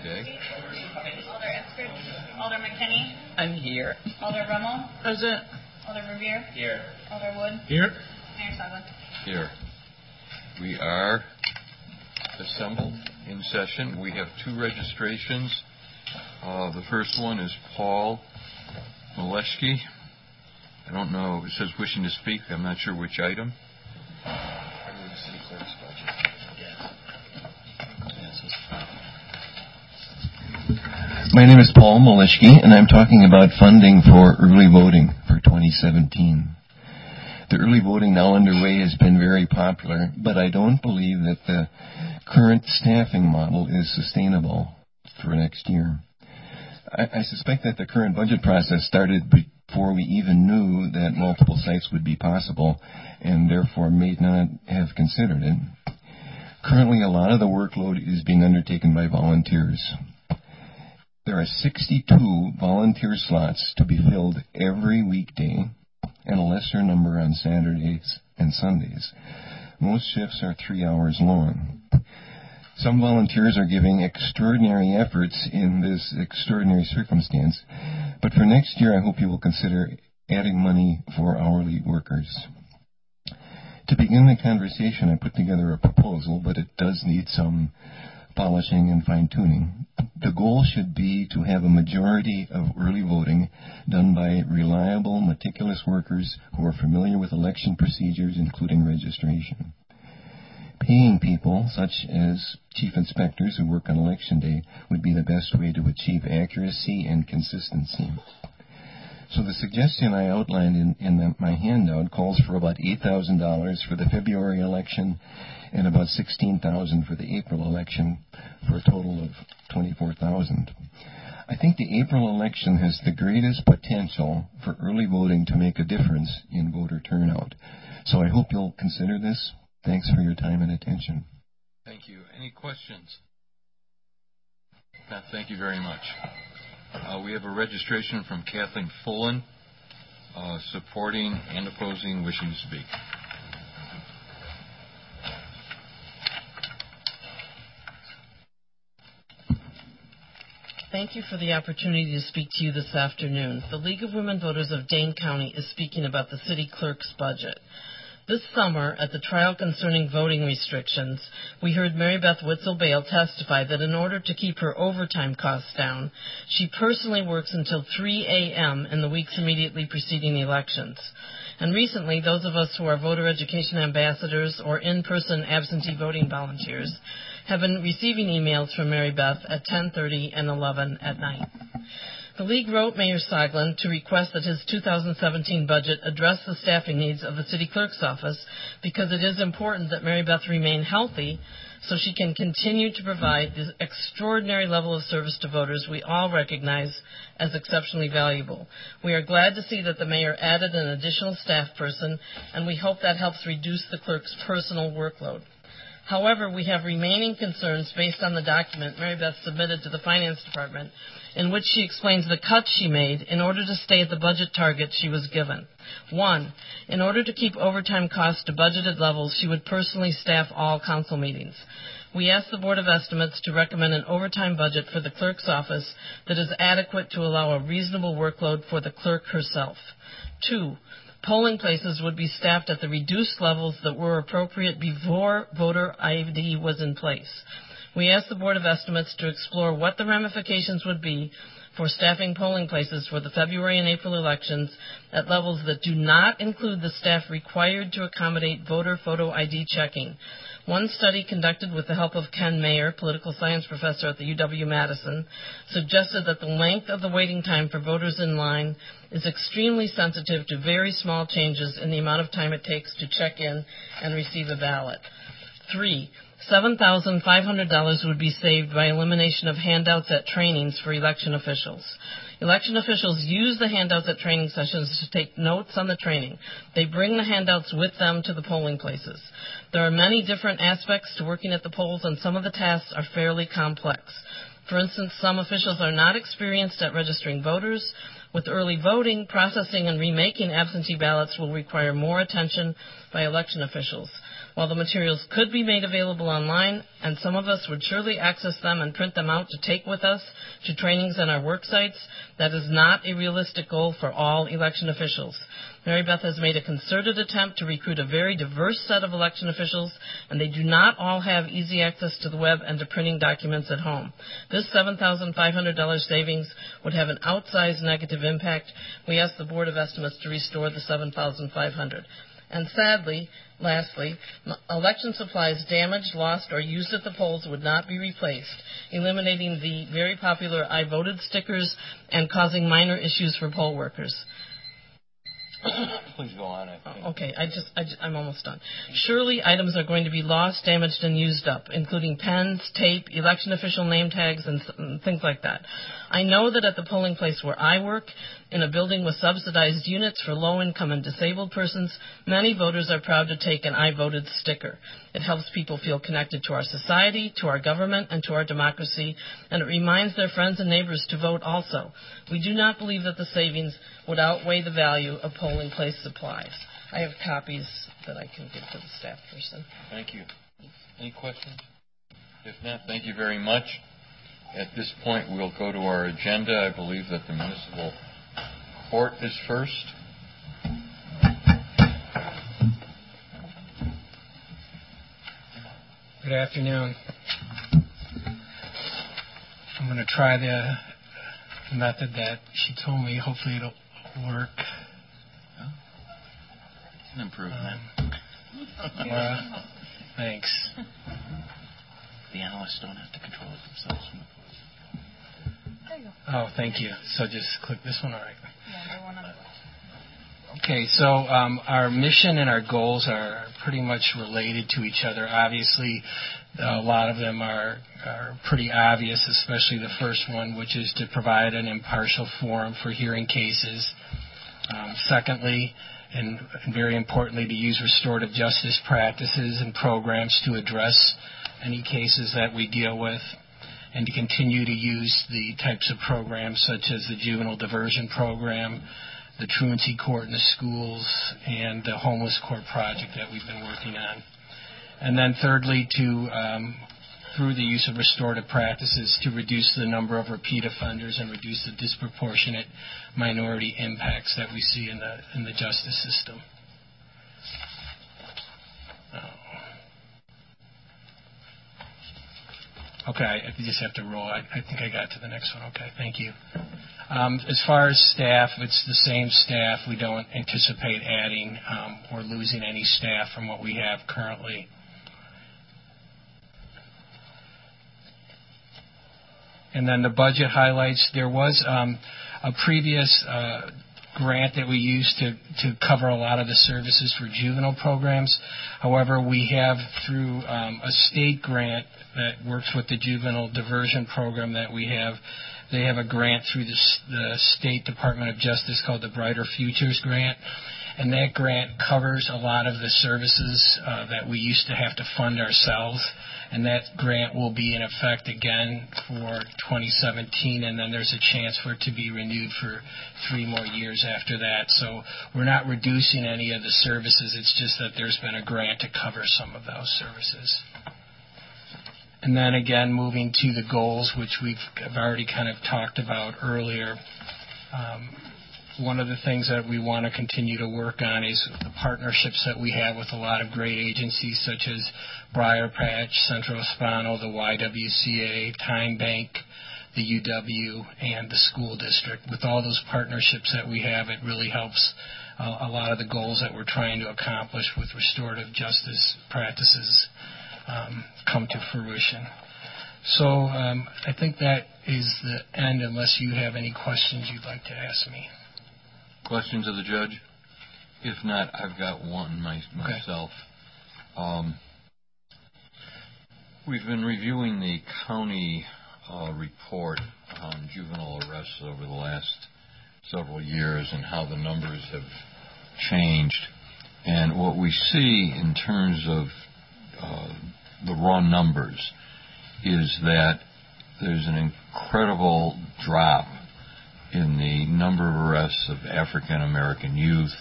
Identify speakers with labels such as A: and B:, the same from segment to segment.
A: Okay.
B: Alder Eskrich. Alder McKinney.
C: I'm here.
B: Alder Rummel.
C: Present.
B: Alder Verveer.
D: Here.
B: Alder Wood.
D: Here.
B: Mayor Soglin.
A: Here. We are assembled in session. We have two registrations. Uh, The first one is Paul Moleshki. I don't know, it says wishing to speak. I'm not sure which item.
D: City clerk's budget.
E: My name is Paul Moleshki, and I'm talking about funding for early voting for 2017. The early voting now underway has been very popular, but I don't believe that the current staffing model is sustainable for next year. I, I suspect that the current budget process started before we even knew that multiple sites would be possible, and therefore may not have considered it. Currently, a lot of the workload is being undertaken by volunteers. There are 62 volunteer slots to be filled every weekday and a lesser number on Saturdays and Sundays. Most shifts are three hours long. Some volunteers are giving extraordinary efforts in this extraordinary circumstance, but for next year I hope you will consider adding money for hourly workers. To begin the conversation, I put together a proposal, but it does need some polishing and fine tuning. The goal should be to have a majority of early voting done by reliable, meticulous workers who are familiar with election procedures, including registration. Paying people, such as chief inspectors who work on election day, would be the best way to achieve accuracy and consistency. So the suggestion I outlined in, in the, my handout calls for about $8,000 for the February election and about 16000 for the April election for a total of 24000 I think the April election has the greatest potential for early voting to make a difference in voter turnout. So I hope you'll consider this. Thanks for your time and attention.
A: Thank you. Any questions? Pat, thank you very much. Uh, we have a registration from Kathleen Fullen, uh, supporting and opposing, wishing to speak.
C: Thank you for the opportunity to speak to you this afternoon. The League of Women Voters of Dane County is speaking about the city clerk's budget. This summer, at the trial concerning voting restrictions, we heard Maribeth Witzel-Behl testify that in order to keep her overtime costs down, she personally works until 3 a.m. in the weeks immediately preceding the elections. And recently, those of us who are voter education ambassadors or in-person absentee voting volunteers have been receiving emails from Maribeth at 10:30 and 11 at night. The League wrote Mayor Soglin to request that his 2017 budget address the staffing needs of the city clerk's office because it is important that Maribeth remain healthy so she can continue to provide the extraordinary level of service to voters we all recognize as exceptionally valuable. We are glad to see that the mayor added an additional staff person, and we hope that helps reduce the clerk's personal workload. However, we have remaining concerns based on the document Maribeth submitted to the Finance Department, in which she explains the cuts she made in order to stay at the budget target she was given. One, in order to keep overtime costs to budgeted levels, she would personally staff all council meetings. We asked the Board of Estimates to recommend an overtime budget for the clerk's office that is adequate to allow a reasonable workload for the clerk herself. Two, polling places would be staffed at the reduced levels that were appropriate before voter ID was in place. We asked the Board of Estimates to explore what the ramifications would be for staffing polling places for the February and April elections at levels that do not include the staff required to accommodate voter photo ID checking. One study conducted with the help of Ken Mayer, political science professor at the UW-Madison, suggested that the length of the waiting time for voters in line is extremely sensitive to very small changes in the amount of time it takes to check in and receive a ballot. Three, $7,500 would be saved by elimination of handouts at trainings for election officials. Election officials use the handouts at training sessions to take notes on the training. They bring the handouts with them to the polling places. There are many different aspects to working at the polls, and some of the tasks are fairly complex. For instance, some officials are not experienced at registering voters. With early voting, processing and remaking absentee ballots will require more attention by election officials. While the materials could be made available online, and some of us would surely access them and print them out to take with us to trainings on our work sites, that is not a realistic goal for all election officials. Maribeth has made a concerted attempt to recruit a very diverse set of election officials, and they do not all have easy access to the web and to printing documents at home. This $7,500 savings would have an outsized negative impact. We ask the Board of Estimates to restore the $7,500. And sadly, lastly, election supplies damaged, lost, or used at the polls would not be replaced, eliminating the very popular I voted stickers and causing minor issues for poll workers.
A: Please go on. I think.
C: Okay, I just, I am almost done. Surely items are going to be lost, damaged, and used up, including pens, tape, election official name tags, and, and things like that. I know that at the polling place where I work, in a building with subsidized units for low income and disabled persons, many voters are proud to take an I voted sticker. It helps people feel connected to our society, to our government, and to our democracy, and it reminds their friends and neighbors to vote also. We do not believe that the savings would outweigh the value of polling place supplies. I have copies that I can give to the staff person.
A: Thank you. Any questions? If not, thank you very much. At this point, we'll go to our agenda. I believe that the municipal court is first.
F: Good afternoon. I'm going to try the method that she told me. Hopefully, it'll work.
D: It's an improvement.
F: Um, well, thanks.
D: the analysts don't have to control it themselves.
F: Oh, thank you. So just click this one. All right. Okay, so um, our mission and our goals are pretty much related to each other. Obviously, a lot of them are, are pretty obvious, especially the first one, which is to provide an impartial forum for hearing cases. Um, secondly, and, and very importantly, to use restorative justice practices and programs to address any cases that we deal with and to continue to use the types of programs such as the juvenile diversion program, the truancy court in the schools, and the homeless court project that we've been working on. And then thirdly, to um, through the use of restorative practices to reduce the number of repeat offenders and reduce the disproportionate minority impacts that we see in the in the justice system. Okay, I just have to roll. I, I think I got to the next one. Okay, thank you. Um, as far as staff, it's the same staff. We don't anticipate adding um, or losing any staff from what we have currently. And then the budget highlights. There was um, a previous uh, grant that we use to, to cover a lot of the services for juvenile programs. However, we have through um, a state grant that works with the juvenile diversion program that we have. They have a grant through the, the State Department of Justice called the Brighter Futures Grant. And that grant covers a lot of the services uh, that we used to have to fund ourselves. And that grant will be in effect again for 2017, and then there's a chance for it to be renewed for three more years after that. So we're not reducing any of the services. It's just that there's been a grant to cover some of those services. And then again, moving to the goals, which we've already kind of talked about earlier. Um, one of the things that we want to continue to work on is the partnerships that we have with a lot of great agencies such as Briar Patch, Centro Hispano, the YWCA, Time Bank, the UW, and the school district. With all those partnerships that we have, it really helps uh, a lot of the goals that we're trying to accomplish with restorative justice practices um, come to fruition. So um, I think that is the end, unless you have any questions you'd like to ask me.
A: Questions of the judge? If not, I've got one my,
F: Okay.
A: myself. Um, we've been reviewing the county uh, report on juvenile arrests over the last several years and how the numbers have changed. And what we see in terms of uh, the raw numbers is that there's an incredible drop in the number of arrests of African American youth,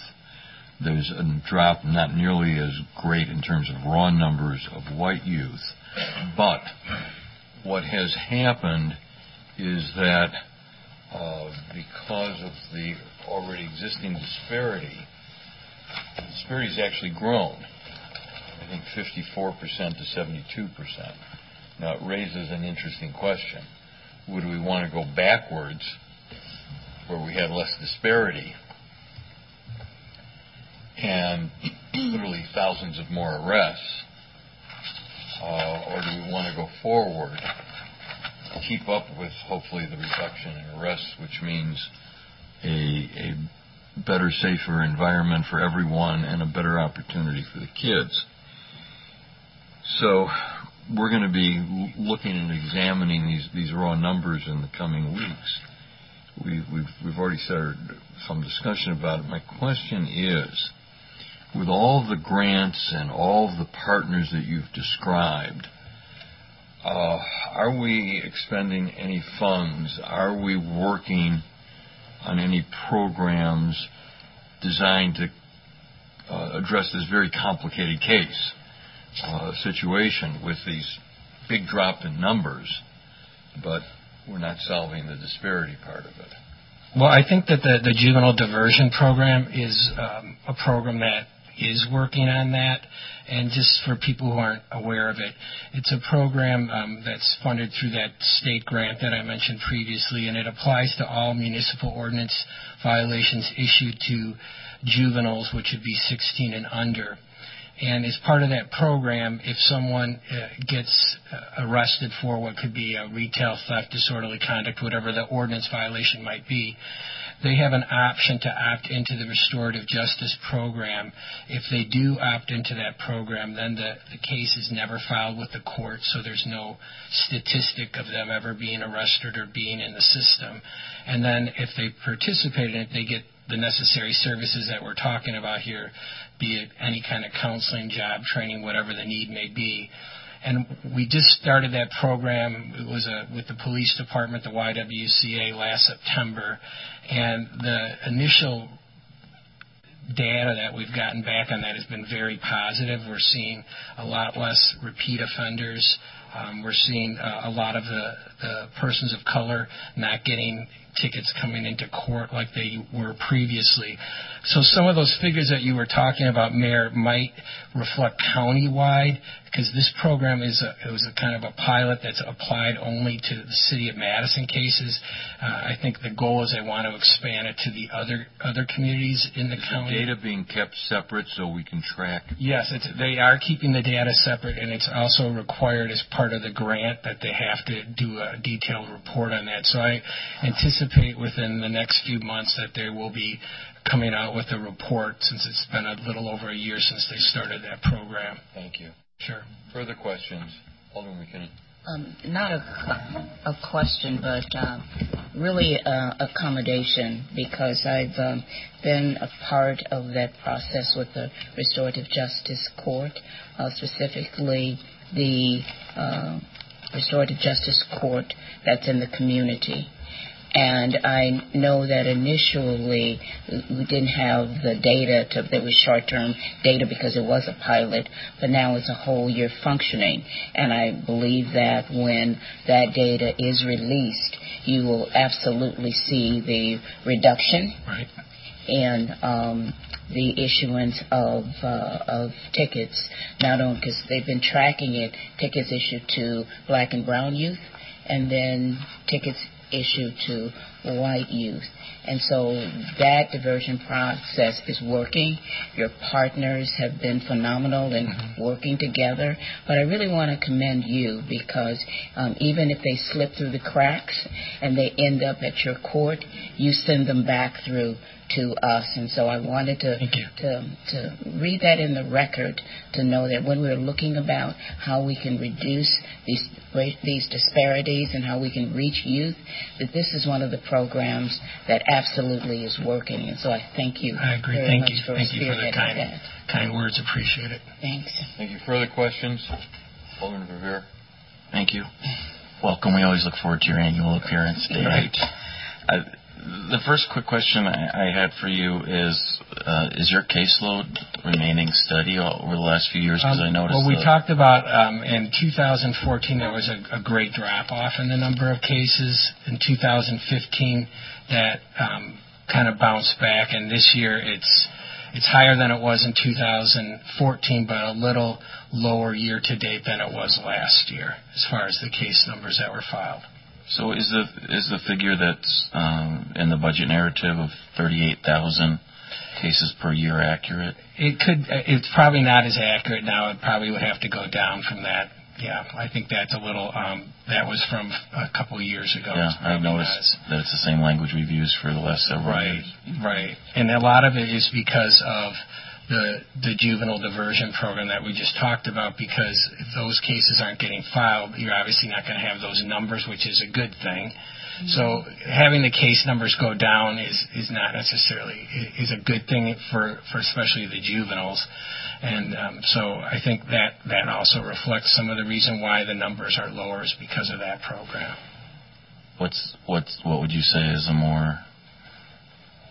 A: there's a drop not nearly as great in terms of raw numbers of white youth. But what has happened is that uh, because of the already existing disparity, the disparity has actually grown. I think 54% to 72%. Now it raises an interesting question. Would we want to go backwards where we had less disparity and literally thousands of more arrests? Uh, or do we want to go forward, keep up with hopefully the reduction in arrests, which means a, a better, safer environment for everyone and a better opportunity for the kids? So we're going to be looking and examining these, these raw numbers in the coming weeks. We, we've, we've already started some discussion about it. My question is, with all the grants and all the partners that you've described, uh, are we expending any funds? Are we working on any programs designed to uh, address this very complicated case uh, situation with these big drop in numbers, but we're not solving the disparity part of it?
F: Well, I think that the, the juvenile diversion program is um, a program that is working on that. And just for people who aren't aware of it, it's a program um, that's funded through that state grant that I mentioned previously, and it applies to all municipal ordinance violations issued to juveniles, which would be 16 and under. And as part of that program, if someone uh, gets uh, arrested for what could be a retail theft, disorderly conduct, whatever the ordinance violation might be, they have an option to opt into the restorative justice program. If they do opt into that program, then the, the case is never filed with the court, so there's no statistic of them ever being arrested or being in the system. And then if they participate in it, they get the necessary services that we're talking about here, be it any kind of counseling, job training, whatever the need may be. And we just started that program. It was a, with the police department, the YWCA, last September. And the initial data that we've gotten back on that has been very positive. We're seeing a lot less repeat offenders. Um, we're seeing uh, a lot of the, the persons of color not getting tickets coming into court like they were previously. So some of those figures that you were talking about, Mayor, might reflect countywide because this program is a, it was a kind of a pilot that's applied only to the city of Madison cases. Uh, I think the goal is they want to expand it to the other other communities in the
A: is
F: county.
A: The data being kept separate so we can track.
F: Yes, it's, they are keeping the data separate, and it's also required as part of the grant that they have to do a detailed report on that. So I anticipate within the next few months that they will be coming out with a report since it's been a little over a year since they started that program.
A: Thank you.
F: Sure.
A: Further questions? Alderman McKinney.
G: Um, not a, a question, but uh, really uh, accommodation because I've um, been a part of that process with the Restorative Justice Court, uh, specifically the uh, Restorative Justice Court that's in the community. And I know that initially we didn't have the data to, that was short-term data because it was a pilot, but now it's a whole year functioning. And I believe that when that data is released, you will absolutely see the reduction
F: Right.
G: in um, the issuance of uh, of tickets, not only because they've been tracking it, tickets issued to black and brown youth, and then tickets issued to white youth. And so that diversion process is working. Your partners have been phenomenal in working together. But I really want to commend you because um, even if they slip through the cracks and they end up at your court, you send them back through to us. And so I wanted to to, to read that in the record to know that when we're looking about how we can reduce these these disparities and how we can reach youth, that this is one of the programs that absolutely is working. And so I thank you
F: I agree.
G: very
F: Thank
G: much
F: you.
G: for
F: Thank you for the kind,
G: that.
F: kind words. Appreciate it.
G: Thanks.
A: Thank you. Further questions? Alderman Verveer.
D: Thank you. Welcome. We always look forward to your annual appearance, David.
A: Right.
D: Uh, The first quick question I, I had for you is: uh, Is your caseload remaining steady over the last few years? Because I
F: Um,
D: noticed.
F: Well, we talked about um, in 2014 there was a, a great drop off in the number of cases. In 2015, that um, kind of bounced back, and this year it's it's higher than it was in 2014, but a little lower year to date than it was last year as far as the case numbers that were filed.
D: So is the is the figure that's um, in the budget narrative of 38,000 cases per year accurate?
F: It could. It's probably not as accurate now. It probably would have to go down from that. Yeah, I think that's a little. Um, that was from a couple of years ago.
D: Yeah, I've noticed
F: not
D: that it's the same language we've used for the last several
F: Right,
D: years.
F: right. And a lot of it is because of the the juvenile diversion program that we just talked about. Because if those cases aren't getting filed, you're obviously not going to have those numbers, which is a good thing. So having the case numbers go down is is not necessarily is a good thing for for especially the juveniles. And um, so I think that that also reflects some of the reason why the numbers are lower is because of that program.
D: What's what's what would you say is a more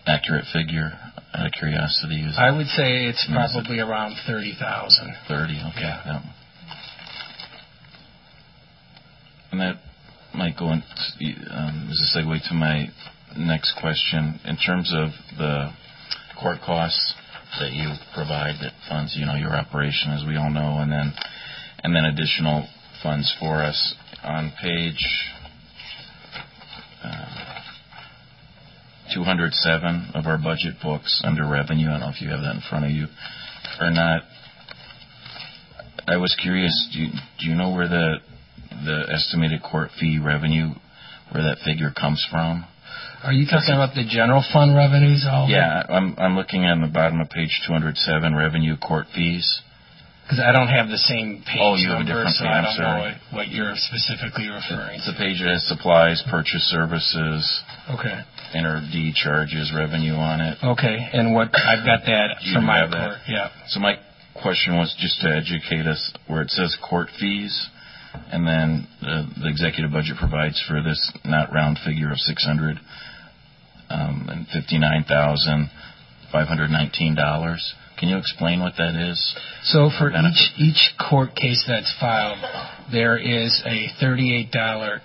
D: accurate figure? Out of curiosity, is
F: I would say it's
D: is it-
F: probably around thirty thousand.
D: 30. Okay.
F: Yeah.
D: yeah. And that might go in, um, as a segue to my next question. In terms of the court costs that you provide that funds, you know, your operation, as we all know, and then and then additional funds for us on page uh, 207 of our budget books under revenue. I don't know if you have that in front of you or not. I was curious. Do you, do you know where the the estimated court fee revenue, where that figure comes from?
F: Are you talking about the general fund revenues? All
D: Yeah, I'm I'm looking on the bottom of page 207, revenue court fees.
F: Because I don't have the same page
D: Oh, you have a different page,
F: I
D: I'm
F: don't know
D: sorry.
F: what, you're specifically referring
D: It's a
F: to.
D: page that has supplies, purchase services,
F: Okay.
D: NRD charges revenue on it.
F: Okay. What I've got that
D: You
F: from my court. that?
D: report. My question was just to educate us where it says court fees, and then the executive budget provides for this not round figure of 600 um, and 59,519 dollars. Can you explain what that is?
F: So for each each court case that's filed, there is a $38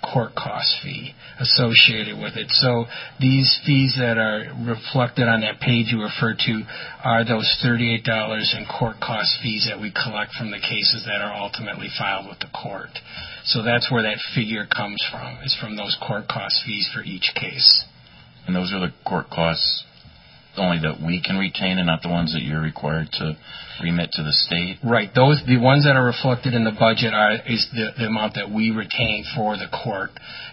F: court cost fee associated with it. So these fees that are reflected on that page you referred to are those $38 in court cost fees that we collect from the cases that are ultimately filed with the court. So that's where that figure comes from, is from those court cost fees for each case.
D: And those are the court costs only that we can retain, and not the ones that you're required to remit to the state.
F: Right. Those the ones that are reflected in the budget are is the, the amount that we retain for the court.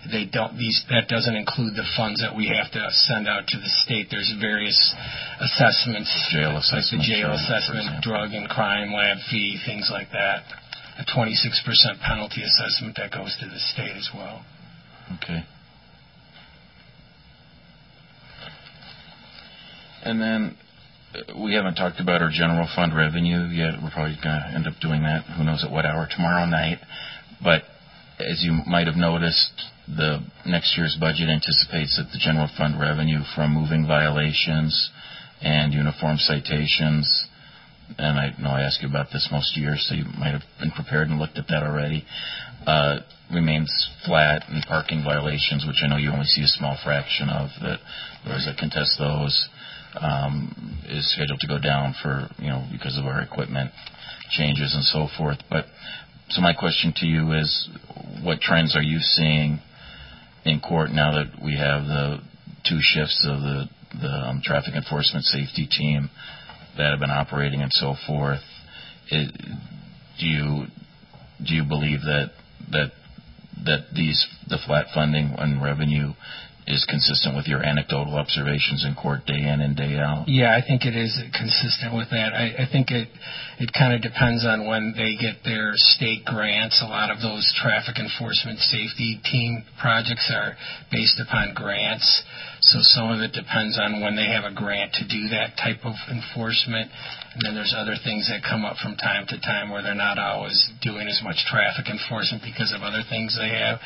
F: They don't these that doesn't include the funds that we have to send out to the state. There's various assessments,
D: Jail
F: like
D: assessment,
F: the jail assessment, drug and crime lab fee, things like that. A 26% penalty assessment that goes to the state as well.
D: Okay. Then uh, we haven't talked about our general fund revenue yet. We're probably going to end up doing that. Who knows at what hour tomorrow night? But as you might have noticed, the next year's budget anticipates that the general fund revenue from moving violations and uniform citations, and I know I ask you about this most years, so you might have been prepared and looked at that already, uh, remains flat, and parking violations, which I know you only see a small fraction of, that there is a contest those, um, is scheduled to go down for, you know, because of our equipment changes and so forth. But so my question to you is, what trends are you seeing in court now that we have the two shifts of the the um, traffic enforcement safety team that have been operating and so forth? It, do you do you believe that that that these the flat funding and revenue is consistent with your anecdotal observations in court day in and day out?
F: Yeah, I think it is consistent with that. I, I think it it kind of depends on when they get their state grants. A lot of those traffic enforcement safety team projects are based upon grants. So some of it depends on when they have a grant to do that type of enforcement. And then there's other things that come up from time to time where they're not always doing as much traffic enforcement because of other things they have.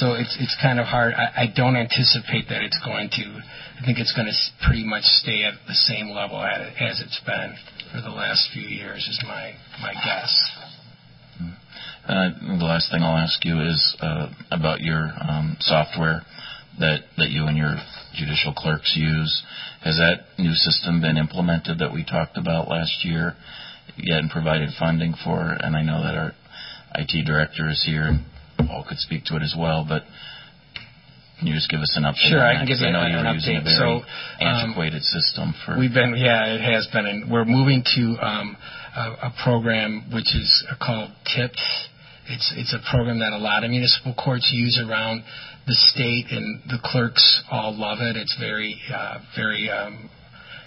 F: So it's it's kind of hard. I, I don't anticipate anticipate that it's going to. I think it's going to pretty much stay at the same level as it's been for the last few years, is my my guess. Mm-hmm.
D: Uh, the last thing I'll ask you is uh, about your um, software that you and your judicial clerks use. Has that new system been implemented that we talked about last year yet and provided funding for? And I know that our IT director is here, and Paul could speak to it as well, but can you just give us an update?
F: Sure, I can give you an update.
D: I know you're using a very um, antiquated system for.
F: Yeah, it has been. We're moving to um, a program which is called TIPS. It's it's a program that a lot of municipal courts use around the state, and the clerks all love it. It uh, um,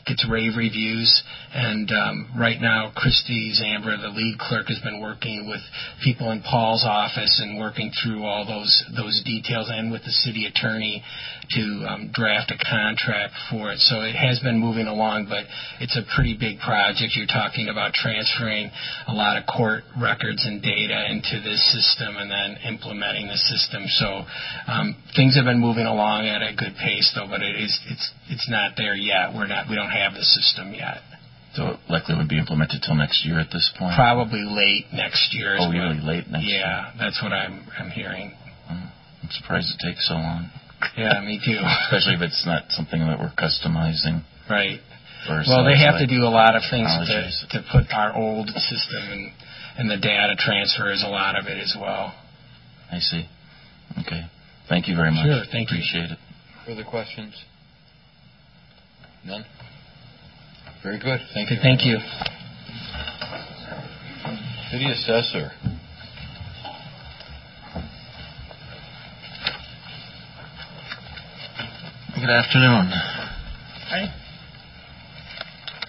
F: gets rave reviews. And um, right now, Christy Zambra, the lead clerk, has been working with people in Paul's office and working through all those those details and with the city attorney to draft a contract for it. So it has been moving along, but it's a pretty big project. You're talking about transferring a lot of court records and data into this system and then implementing the system. So um, things have been moving along at a good pace, though, but it's it's it's not there yet. We don't have the system yet.
D: So it likely would be implemented till next year at this point?
F: Probably late next year.
D: Oh, really late next year?
F: Yeah. That's what I'm hearing. Mm-hmm.
D: I'm surprised it takes so long.
F: Yeah, me too.
D: Especially if it's not something that we're customizing.
F: Right. Well, they have to do a lot of things
D: Technologies
F: to put our old system, and and the data transfer is a lot of it as well.
D: I see. Okay. Thank you very much.
F: Sure. Thank you.
D: Appreciate it.
A: Further questions? None? Very good. Thank you.
F: Thank you.
A: City Assessor.
H: Good afternoon.
B: Hi.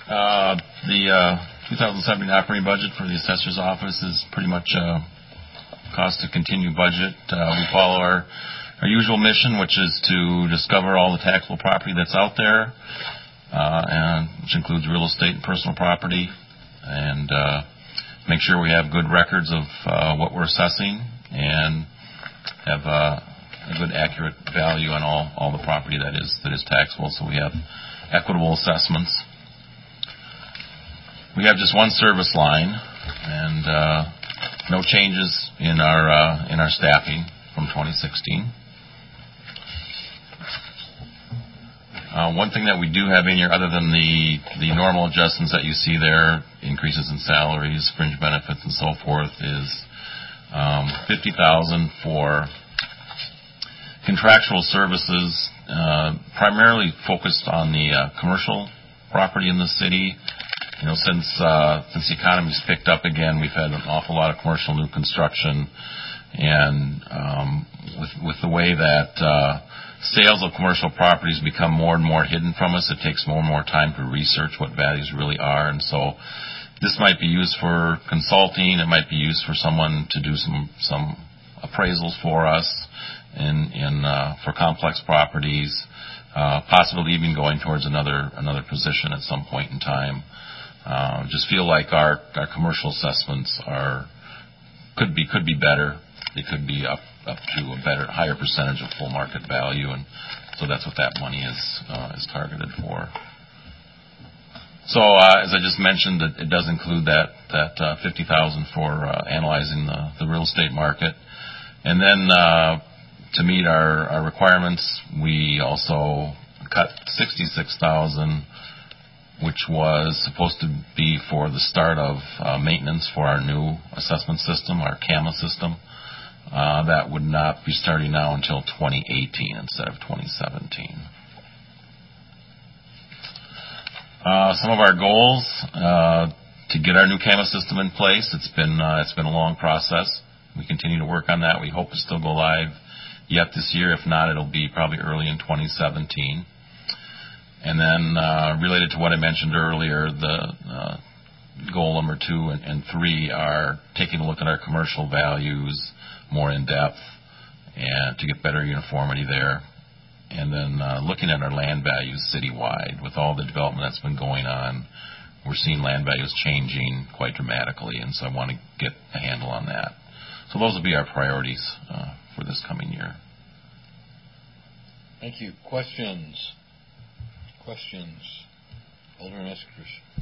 H: Uh, the uh, 2017 operating budget for the assessor's office is pretty much uh, a cost-to-continue budget. We follow our usual mission, which is to discover all the taxable property that's out there, Uh, which includes real estate and personal property, and uh, make sure we have good records of uh, what we're assessing and have a good, accurate value on all all the property that is that is taxable, so we have equitable assessments. We have just one service line and no changes in our in our staffing from 2016. One thing that we do have in here, other than the the normal adjustments that you see there, increases in salaries, fringe benefits, and so forth, is um, 50,000 for contractual services, uh, primarily focused on the uh, commercial property in the city. You know, since uh, since the economy's picked up again, we've had an awful lot of commercial new construction. And um, with with the way that sales of commercial properties become more and more hidden from us, it takes more and more time to research what values really are. And so this might be used for consulting. It might be used for someone to do some some appraisals for us in, in, uh, for complex properties, possibly even going towards another another position at some point in time. Just feel like our commercial assessments are, could be, could be better. They could be up to a better, higher percentage of full market value, and so that's what that money is uh is targeted for. So uh as I just mentioned, it does include that that 50,000 for analyzing the the real estate market. And then uh to meet our our requirements, we also cut 66,000, which was supposed to be for the start of maintenance for our new assessment system, our CAMA system. Uh, that would not be starting now until 2018 instead of 2017. Uh, some of our goals uh, to get our new CAMA system in place. It's been it's been a long process. We continue to work on that. We hope to still go live yet this year. If not, it'll be probably early in 2017. And then Related to what I mentioned earlier, the goal number 2 and 3 are taking a look at our commercial values more in depth and to get better uniformity there. And then uh, looking at our land values citywide. With all the development that's been going on, we're seeing land values changing quite dramatically, and so I want to get a handle on that. So those will be our priorities uh, for this coming year.
A: Thank you. Questions? Questions? Alderman.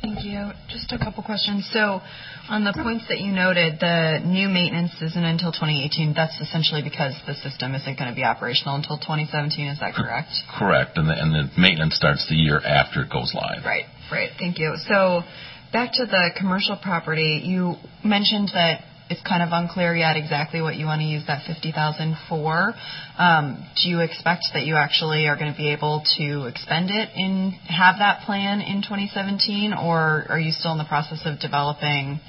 I: Thank you. Just a couple questions. So on the points that you noted, the new maintenance isn't until 2018. That's essentially because the system isn't going to be operational until 2017. Is that correct?
H: Correct. And the, and the maintenance starts the year after it goes live.
I: Right. Right. Thank you. So back to the commercial property, you mentioned that it's kind of unclear yet exactly what you want to use that 50000 for. Um, do you expect that you actually are going to be able to expend it and have that plan in 2017, or are you still in the process of developing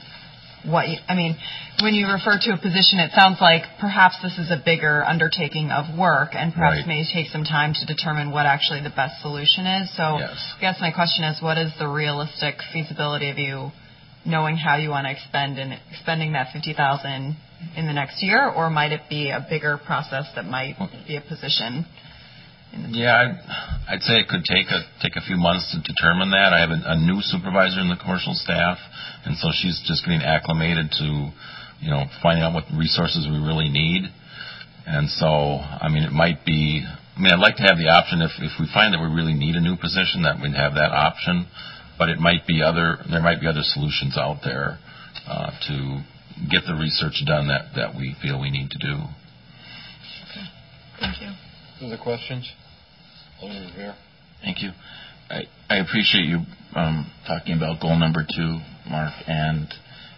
I: what you, I mean, when you refer to a position, it sounds like perhaps this is a bigger undertaking of work and perhaps
H: Right.
I: may take some time to determine what actually the best solution is. So
H: Yes.
I: I guess my question is, what is the realistic feasibility of you knowing how you want to expend and expending that 50000 in the next year, or might it be a bigger process that might be a position?
H: Yeah, I'd, I'd say it could take a take a few months to determine that. I have a, a new supervisor in the commercial staff, and so she's just getting acclimated to, you know, finding out what resources we really need. And so, I mean, it might be. I mean, I'd like to have the option if if we find that we really need a new position, that we'd have that option. But it might be other. There might be other solutions out there uh, to get the research done that that we feel we need to do.
I: Thank you.
A: Other questions? Alderman Verveer.
D: Thank you. I, I appreciate you um, talking about goal number two, Mark, and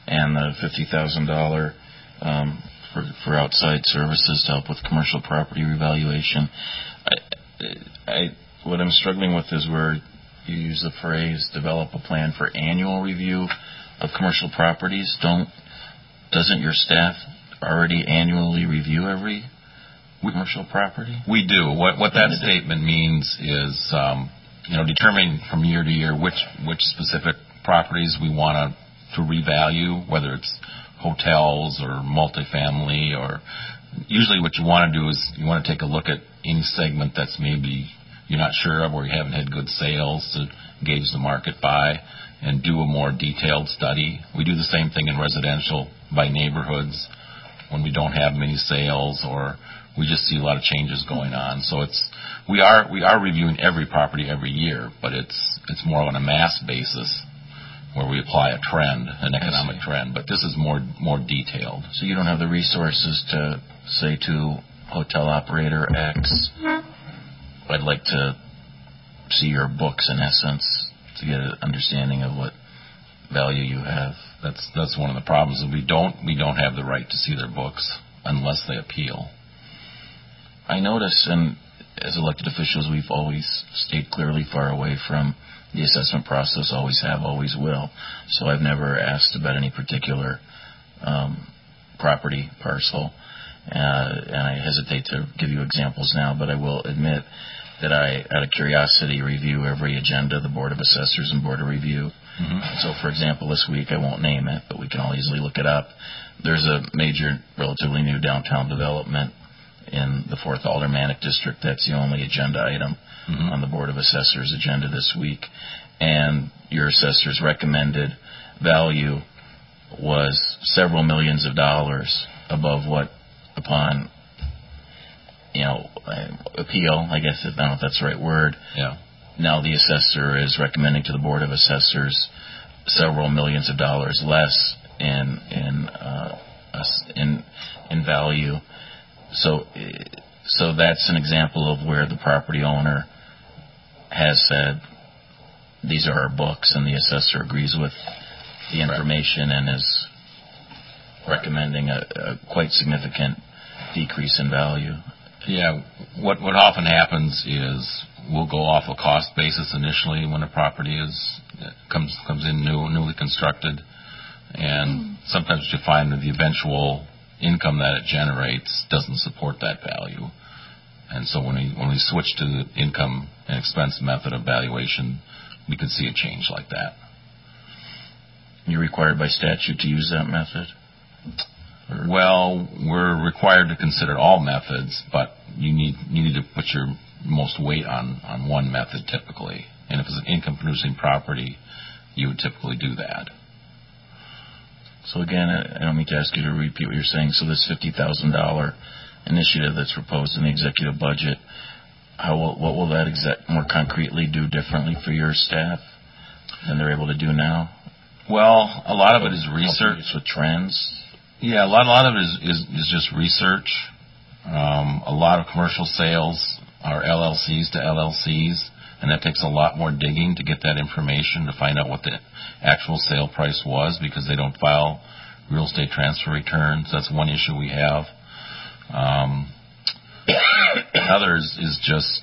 D: and the fifty thousand dollar um, for for outside services to help with commercial property revaluation. I, I what I'm struggling with is where you use the phrase "develop a plan for annual review of commercial properties." Don't doesn't your staff already annually review every commercial property?
H: We do. What what that statement means is, um, you know, determining from year to year which which specific properties we want to to revalue, whether it's hotels or multifamily, or usually what you want to do is you want to take a look at any segment that's maybe you're not sure of, or you haven't had good sales to gauge the market by, and do a more detailed study. We do the same thing in residential by neighborhoods when we don't have many sales or we just see a lot of changes going on. So it's we are we are reviewing every property every year, but it's it's more on a mass basis where we apply a trend, an economic trend. But this is more more detailed.
D: So you don't have the resources to say to hotel operator X, I'd like to see your books in essence to get an understanding of what value you have.
H: That's that's one of the problems. We don't we don't have the right to see their books unless they appeal.
D: I notice, and as elected officials, we've always stayed clearly far away from the assessment process. Always have, always will. So I've never asked about any particular um, property parcel, uh, and I hesitate to give you examples now. But I will admit that I, out of curiosity, review every agenda the Board of Assessors and Board of Review. Mm-hmm. So, for example, this week I won't name it, but we can all easily look it up. There's a major, relatively new downtown development in the Fourth Aldermanic District. That's the only agenda item mm-hmm. on the Board of Assessors agenda this week. And your assessor's recommended value was several millions of dollars above what, upon, you know, uh, appeal, I guess, I don't know if that's the right word.
H: Yeah.
D: Now the assessor is recommending to the Board of Assessors several millions of dollars less in in uh, in in value. So so that's an example of where the property owner has said these are our books, and the assessor agrees with the information and is recommending a, a quite significant decrease in value.
H: Yeah. What what often happens is we'll go off a cost basis initially when a property is comes comes in new newly constructed, and sometimes you find that the eventual income that it generates doesn't support that value. And so when we when we switch to the income and expense method of valuation, we could see a change like that.
D: You're required by statute to use that method.
H: Well, we're required to consider all methods, but you need you need to put your most weight on on one method typically. And if it's an income producing property, you would typically do that.
D: So again, I don't mean to ask you to repeat what you're saying. So this fifty thousand dollar initiative that's proposed in the executive budget, How will, what will that exact more concretely do differently for your staff than they're able to do now?
H: Well, a lot of it is research.
D: with trends.
H: Yeah, a lot, a lot of it is, is, is just research. Um, a lot of commercial sales are LLCs to LLCs, and that takes a lot more digging to get that information to find out what the actual sale price was because they don't file real estate transfer returns. That's one issue we have. Um, another is, is just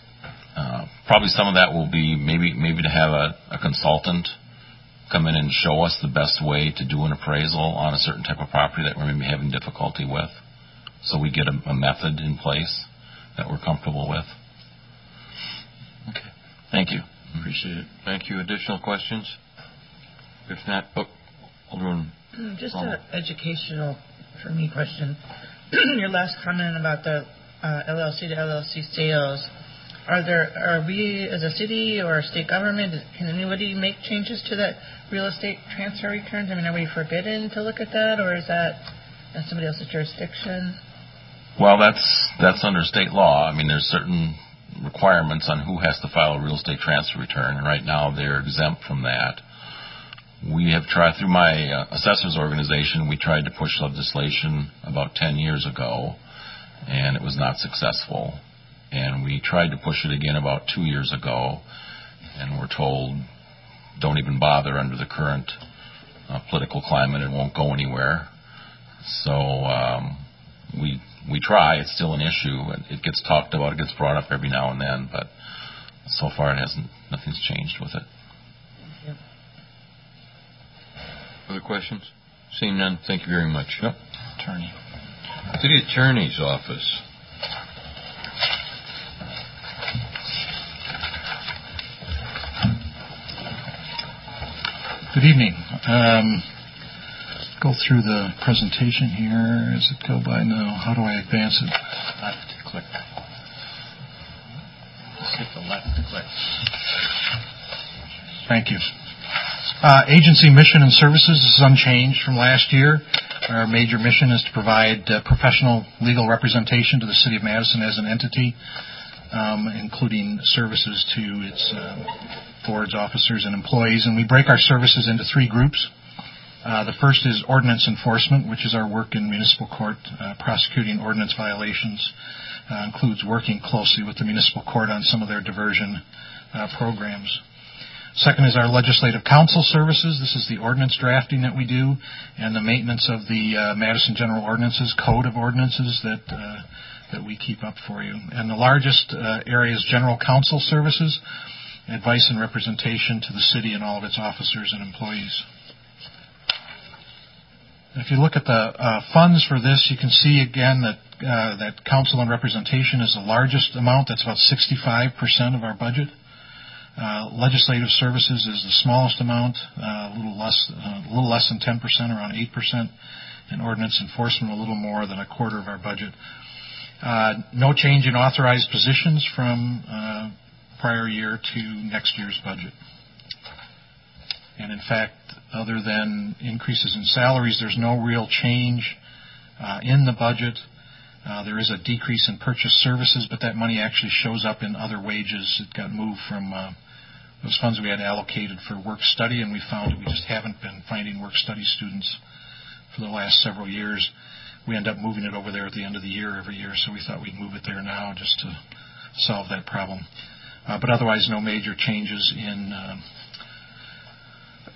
H: uh, probably some of that will be maybe maybe to have a, a consultant come in and show us the best way to do an appraisal on a certain type of property that we're maybe having difficulty with. So we get a, a method in place that we're comfortable with.
D: Okay. Thank you. Appreciate it.
A: Thank you. Additional questions? If not, oh, Alderman.
J: Just an educational, for me, question. Your last comment about the uh, LLC to LLC sales. Are there, are we as a city or a state government, can anybody make changes to that real estate transfer returns? I mean, are we forbidden to look at that, or is that somebody else's jurisdiction?
H: Well, that's that's under state law. I mean, there's certain requirements on who has to file a real estate transfer return, and right now they're exempt from that. We have tried through my uh, assessors organization. We tried to push legislation about 10 years ago, and it was not successful. And we tried to push it again about two years ago, and we're told don't even bother under the current uh, political climate; it won't go anywhere. So um, we we try. It's still an issue, and it gets talked about. It gets brought up every now and then, but so far it hasn't. Nothing's changed with it.
A: Other questions? Seeing none, thank you very much.
H: Yep.
D: Attorney.
A: City Attorney's Office.
K: Good evening. Um, go through the presentation here. Does it go by now? How do I advance it?
D: Left click. Just hit the left click.
K: Thank you. Uh, agency mission and services is unchanged from last year. Our major mission is to provide uh, professional legal representation to the City of Madison as an entity, um, including services to its uh, boards, officers, and employees. And we break our services into three groups. Uh, the first is ordinance enforcement, which is our work in municipal court uh, prosecuting ordinance violations. Uh, includes working closely with the municipal court on some of their diversion uh, programs. Second is our legislative council services. This is the ordinance drafting that we do and the maintenance of the uh, Madison General Ordinances Code of Ordinances that uh, that we keep up for you. And the largest uh, area is general counsel services, advice and representation to the city and all of its officers and employees. If you look at the uh, funds for this, you can see again that uh, that counsel and representation is the largest amount. That's about 65% of our budget. Uh, legislative services is the smallest amount, uh, a little less, uh, a little less than 10%, around 8%, and ordinance enforcement a little more than a quarter of our budget. Uh, no change in authorized positions from uh, prior year to next year's budget. And in fact, other than increases in salaries, there's no real change uh, in the budget. Uh, there is a decrease in purchase services, but that money actually shows up in other wages. It got moved from uh, those funds we had allocated for work study, and we found that we just haven't been finding work study students for the last several years. We end up moving it over there at the end of the year every year, so we thought we'd move it there now just to solve that problem. Uh, but otherwise, no major changes in uh,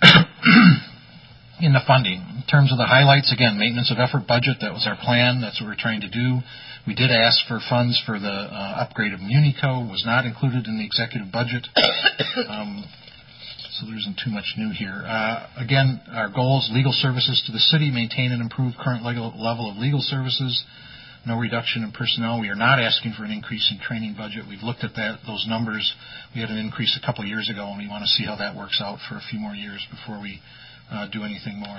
K: in the funding. In terms of the highlights, again, maintenance of effort budget, that was our plan. That's what we're trying to do. We did ask for funds for the uh, upgrade of MuniCode. was not included in the executive budget. Um, so there isn't too much new here. Uh, again, our goals, legal services to the city, maintain and improve current level of legal services, no reduction in personnel. We are not asking for an increase in training budget. We've looked at that, those numbers. We had an increase a couple of years ago, and we want to see how that works out for a few more years before we uh, do anything more.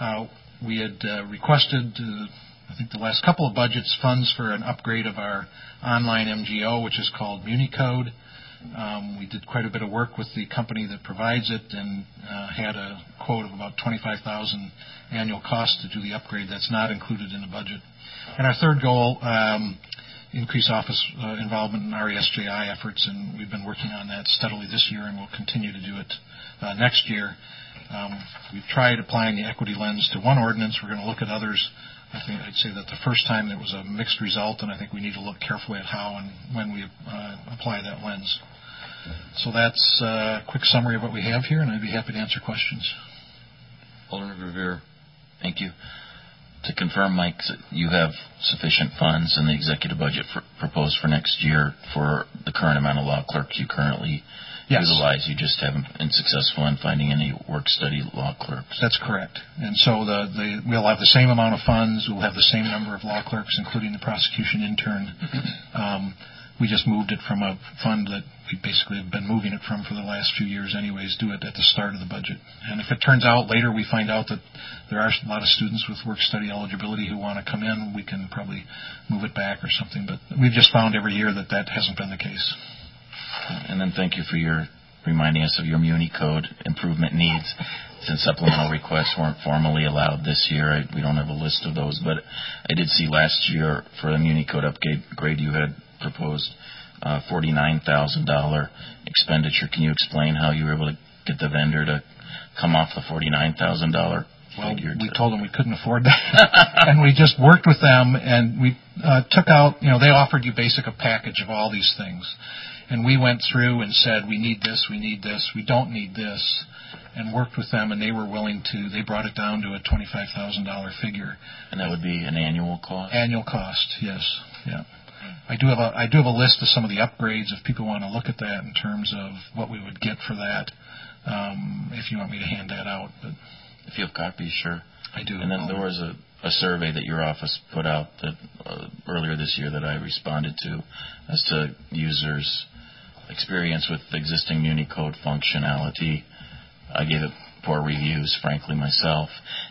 K: Uh, we had requested, I think the last couple of budgets, funds for an upgrade of our online MGO, which is called MuniCode. Um, we did quite a bit of work with the company that provides it and uh, had a quote of about 25000 annual cost to do the upgrade. That's not included in the budget. And our third goal um, increase office uh, involvement in RESJI efforts, and we've been working on that steadily this year, and we'll continue to do it uh, next year. Um, we've tried applying the equity lens to one ordinance. We're going to look at others. I think I'd say that the first time there was a mixed result, and I think we need to look carefully at how and when we uh, apply that lens. So that's a quick summary of what we have here, and I'd be happy to answer questions.
A: Alderman Verveer.
D: Thank you. To confirm, Mike, you have sufficient funds in the executive budget proposed for next year for the current amount of law clerks you currently
K: yes.
D: utilize. You just haven't been successful in finding any work study law clerks.
K: That's correct. And so the, the, we'll have the same amount of funds. We'll have the same number of law clerks, including the prosecution intern. Um, we just moved it from a fund that we basically have been moving it from for the last few years anyways, do it at the start of the budget. And if it turns out later we find out that there are a lot of students with work study eligibility who want to come in, we can probably move it back or something. But we've just found every year that that hasn't been the case.
D: And then thank you for your reminding us of your MuniCode improvement needs. Since supplemental requests weren't formally allowed this year, I, we don't have a list of those. But I did see last year for the MuniCode upgrade, you had proposed uh, $49,000 expenditure. Can you explain how you were able to get the vendor to come off the $49,000
K: well, we told them we couldn't afford that, and we just worked with them, and we uh, took out. You know, they offered you basic a package of all these things, and we went through and said, we need this, we need this, we don't need this, and worked with them, and they were willing to. They brought it down to a twenty-five thousand dollar figure.
D: And that would be an annual cost.
K: Annual cost, yes, yeah. I do have a I do have a list of some of the upgrades if people want to look at that in terms of what we would get for that. Um, if you want me to hand that out, but
D: if you have copies, sure.
K: I do.
D: And then there was a, a survey that your office put out that uh, earlier this year that I responded to as to users' experience with existing Code functionality. I gave it poor reviews, frankly, myself.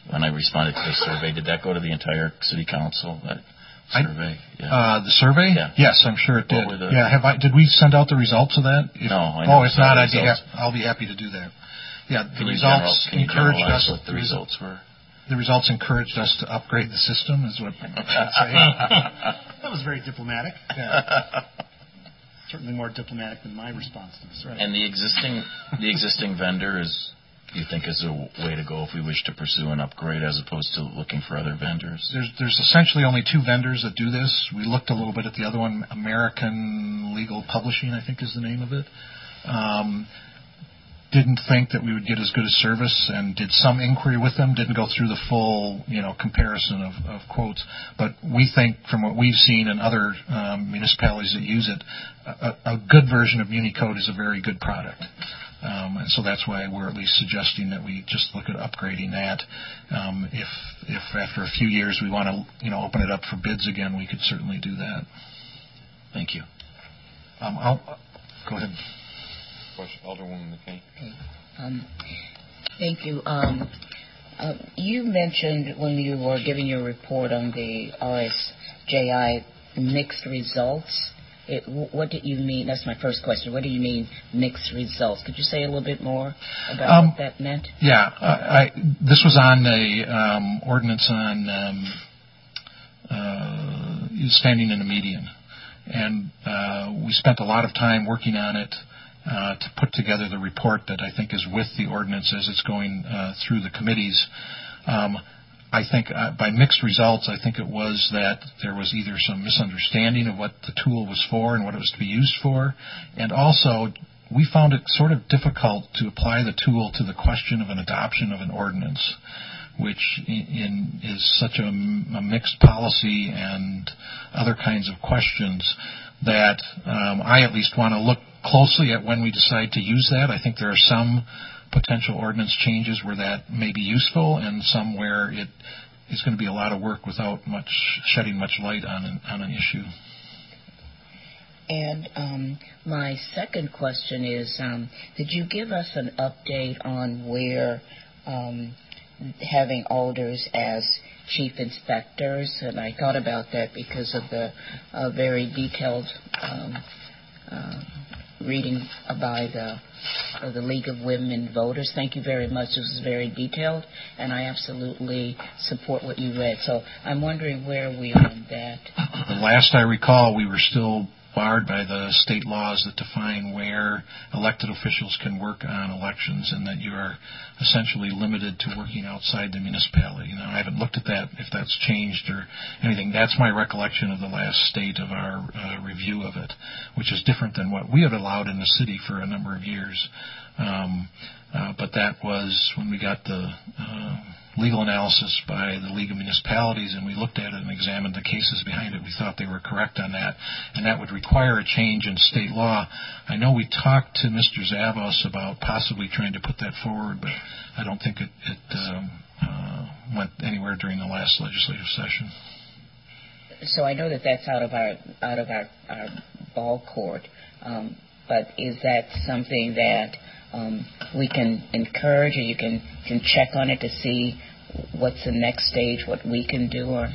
D: When I responded to the survey, did that go to the entire city council? That survey?
K: I, yeah. uh, the survey?
D: Yeah.
K: Yes, I'm sure it did. yeah. Have I? Did we send out the results of that?
D: If, no. I
K: oh, if not, I'd be ha- I'll be happy to do that. Yeah. The
D: can
K: results
D: general,
K: encouraged us.
D: What the results were.
K: The results encouraged us to upgrade the system, is what I'm saying.
L: that was very diplomatic. Yeah. Certainly more diplomatic than my response to this. Right.
D: And the existing the existing vendor is you think is a way to go if we wish to pursue an upgrade as opposed to looking for other vendors?
K: There's, there's essentially only two vendors that do this. We looked a little bit at the other one, American Legal Publishing, I think is the name of it. Um, didn't think that we would get as good a service and did some inquiry with them, didn't go through the full, you know, comparison of, of quotes. But we think from what we've seen in other um, municipalities that use it, a, a good version of MuniCode is a very good product. Um, and so that's why we're at least suggesting that we just look at upgrading that. Um, if if after a few years we want to you know open it up for bids again, we could certainly do that.
D: Thank you.
K: Um, I'll go ahead.
A: Question, Alderwoman McCain.
G: Okay. Um, thank you. Um, uh, you mentioned when you were giving your report on the RESJI mixed results. It, what did you mean? That's my first question. What do you mean mixed results? Could you say a little bit more about um, what that meant?
K: Yeah, uh, I, this was on a um, ordinance on um, uh, standing in a median, and uh, we spent a lot of time working on it uh, to put together the report that I think is with the ordinance as it's going uh, through the committees. Um, I think uh, by mixed results, I think it was that there was either some misunderstanding of what the tool was for and what it was to be used for, and also we found it sort of difficult to apply the tool to the question of an adoption of an ordinance, which in, in is such a, a, mixed policy and other kinds of questions that um, I at least want to look closely at when we decide to use that. I think there are some potential ordinance changes where that may be useful and some where it is going to be a lot of work without much shedding much light on an, on an issue.
G: And um, my second question is, um, could you give us an update on where um, having alders as chief inspectors? And I thought about that because of the uh, very detailed um, uh, reading by the uh, the League of Women Voters. Thank you very much. This was very detailed, and I absolutely support what you read. So I'm wondering where we are on that.
K: The last I recall, we were still barred by the state laws that define where elected officials can work on elections and that you are essentially limited to working outside the municipality. Now, I haven't looked at that, if that's changed or anything. That's my recollection of the last state of our uh, review of it, which is different than what we have allowed in the city for a number of years. Um, uh, but that was when we got the uh, legal analysis by the League of Municipalities, and we looked at it and examined the cases behind it. We thought they were correct on that, and that would require a change in state law. I know we talked to Mr. Zavos about possibly trying to put that forward, but I don't think it, um, uh, went anywhere during the last legislative session.
G: So I know that that's out of our out of our, our ball court, um, but is that something that um, we can encourage or you can, can check on it to see what's the next stage, what we can do, or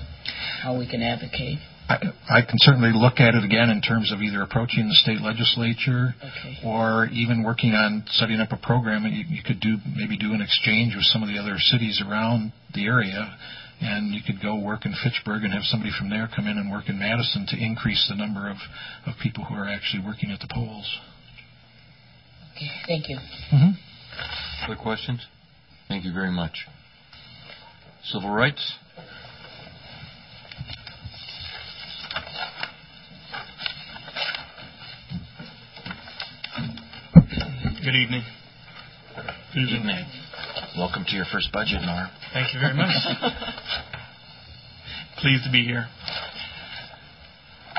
G: how we can advocate?
K: I, I can certainly look at it again in terms of either approaching the state legislature
G: okay.
K: or even working on setting up a program. You, you could do maybe do an exchange with some of the other cities around the area, and you could go work in Fitchburg and have somebody from there come in and work in Madison to increase the number of, of people who are actually working at the polls.
G: Okay, thank you.
K: Mm-hmm.
A: Other questions? Thank you very much. Civil rights?
M: Good evening.
D: Good evening. Welcome to your first budget, Nora.
M: Thank you very much. Pleased to be here.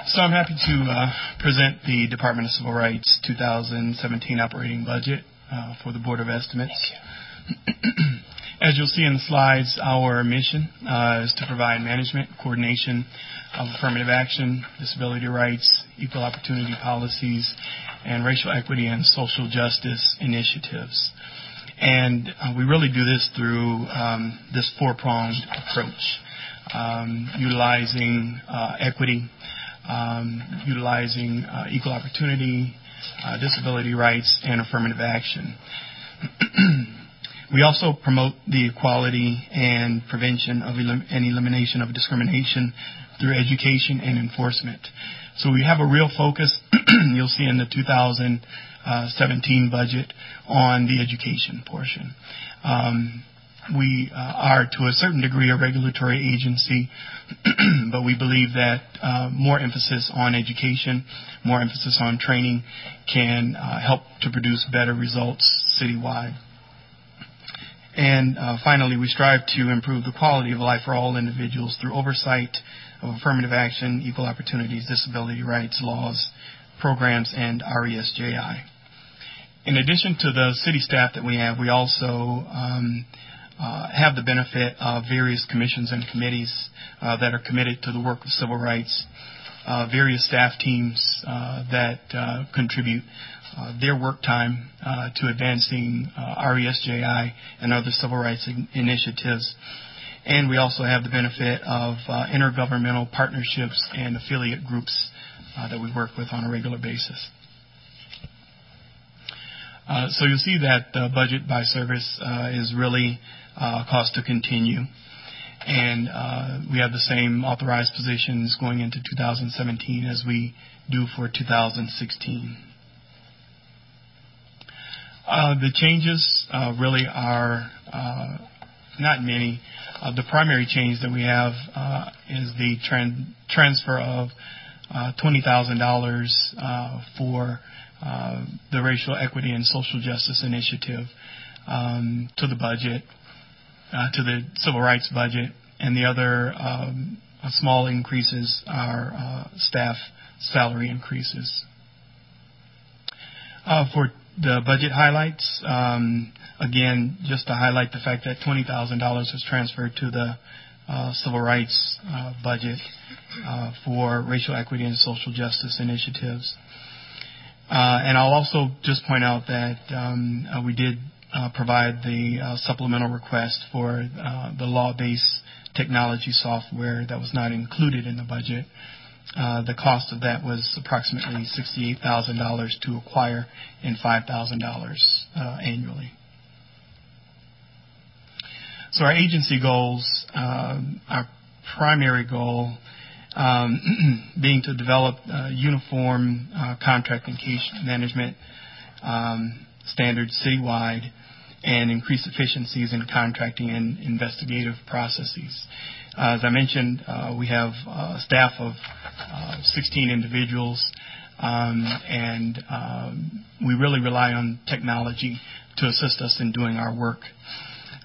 M: So I'm happy to uh, present the Department of Civil Rights 2017 operating budget uh, for the Board of Estimates. As you'll see in the slides, our mission uh, is to provide management, coordination of affirmative action, disability rights, equal opportunity policies, and racial equity and social justice initiatives. And uh, we really do this through um, this four-pronged approach, um, utilizing uh, equity, utilizing uh, equal opportunity, uh, disability rights, and affirmative action. we also promote the equality and prevention and elimination of discrimination through education and enforcement. So we have a real focus, you'll see in the 2017 budget, on the education portion. We uh, are to a certain degree a regulatory agency, but we believe that uh, more emphasis on education, more emphasis on training can uh, help to produce better results citywide. And finally, we strive to improve the quality of life for all individuals through oversight of affirmative action, equal opportunities, disability rights laws, programs, and RESJI. In addition to the city staff that we have, we also um, uh, have the benefit of various commissions and committees uh, that are committed to the work of civil rights, uh, various staff teams uh, that uh, contribute uh, their work time to advancing RESJI and other civil rights in- initiatives. And we also have the benefit of intergovernmental partnerships and affiliate groups that we work with on a regular basis. Uh, so you'll see that the budget by service uh, is really cost to continue. And uh, we have the same authorized positions going into 2017 as we do for 2016. Uh, the changes uh, really are uh, not many. Uh, the primary change that we have uh, is the tran- transfer of uh, $20,000 uh, for uh, the Racial Equity and Social Justice Initiative um, to the budget uh, to the civil rights budget, and the other um, small increases are uh, staff salary increases. Uh, for the budget highlights, um, again, just to highlight the fact that $20,000 was transferred to the uh, civil rights uh, budget uh, for racial equity and social justice initiatives. and I'll also just point out that um, we did uh, provide the uh, supplemental request for uh, the law-based technology software that was not included in the budget. Uh, the cost of that was approximately $68,000 to acquire and $5,000 uh, annually. So our agency goals, our primary goal um, being to develop uh, uniform uh, contract and case management um, standards citywide and increase efficiencies in contracting and investigative processes. Uh, as I mentioned, uh, we have a staff of uh, 16 individuals, um, and um, we really rely on technology to assist us in doing our work.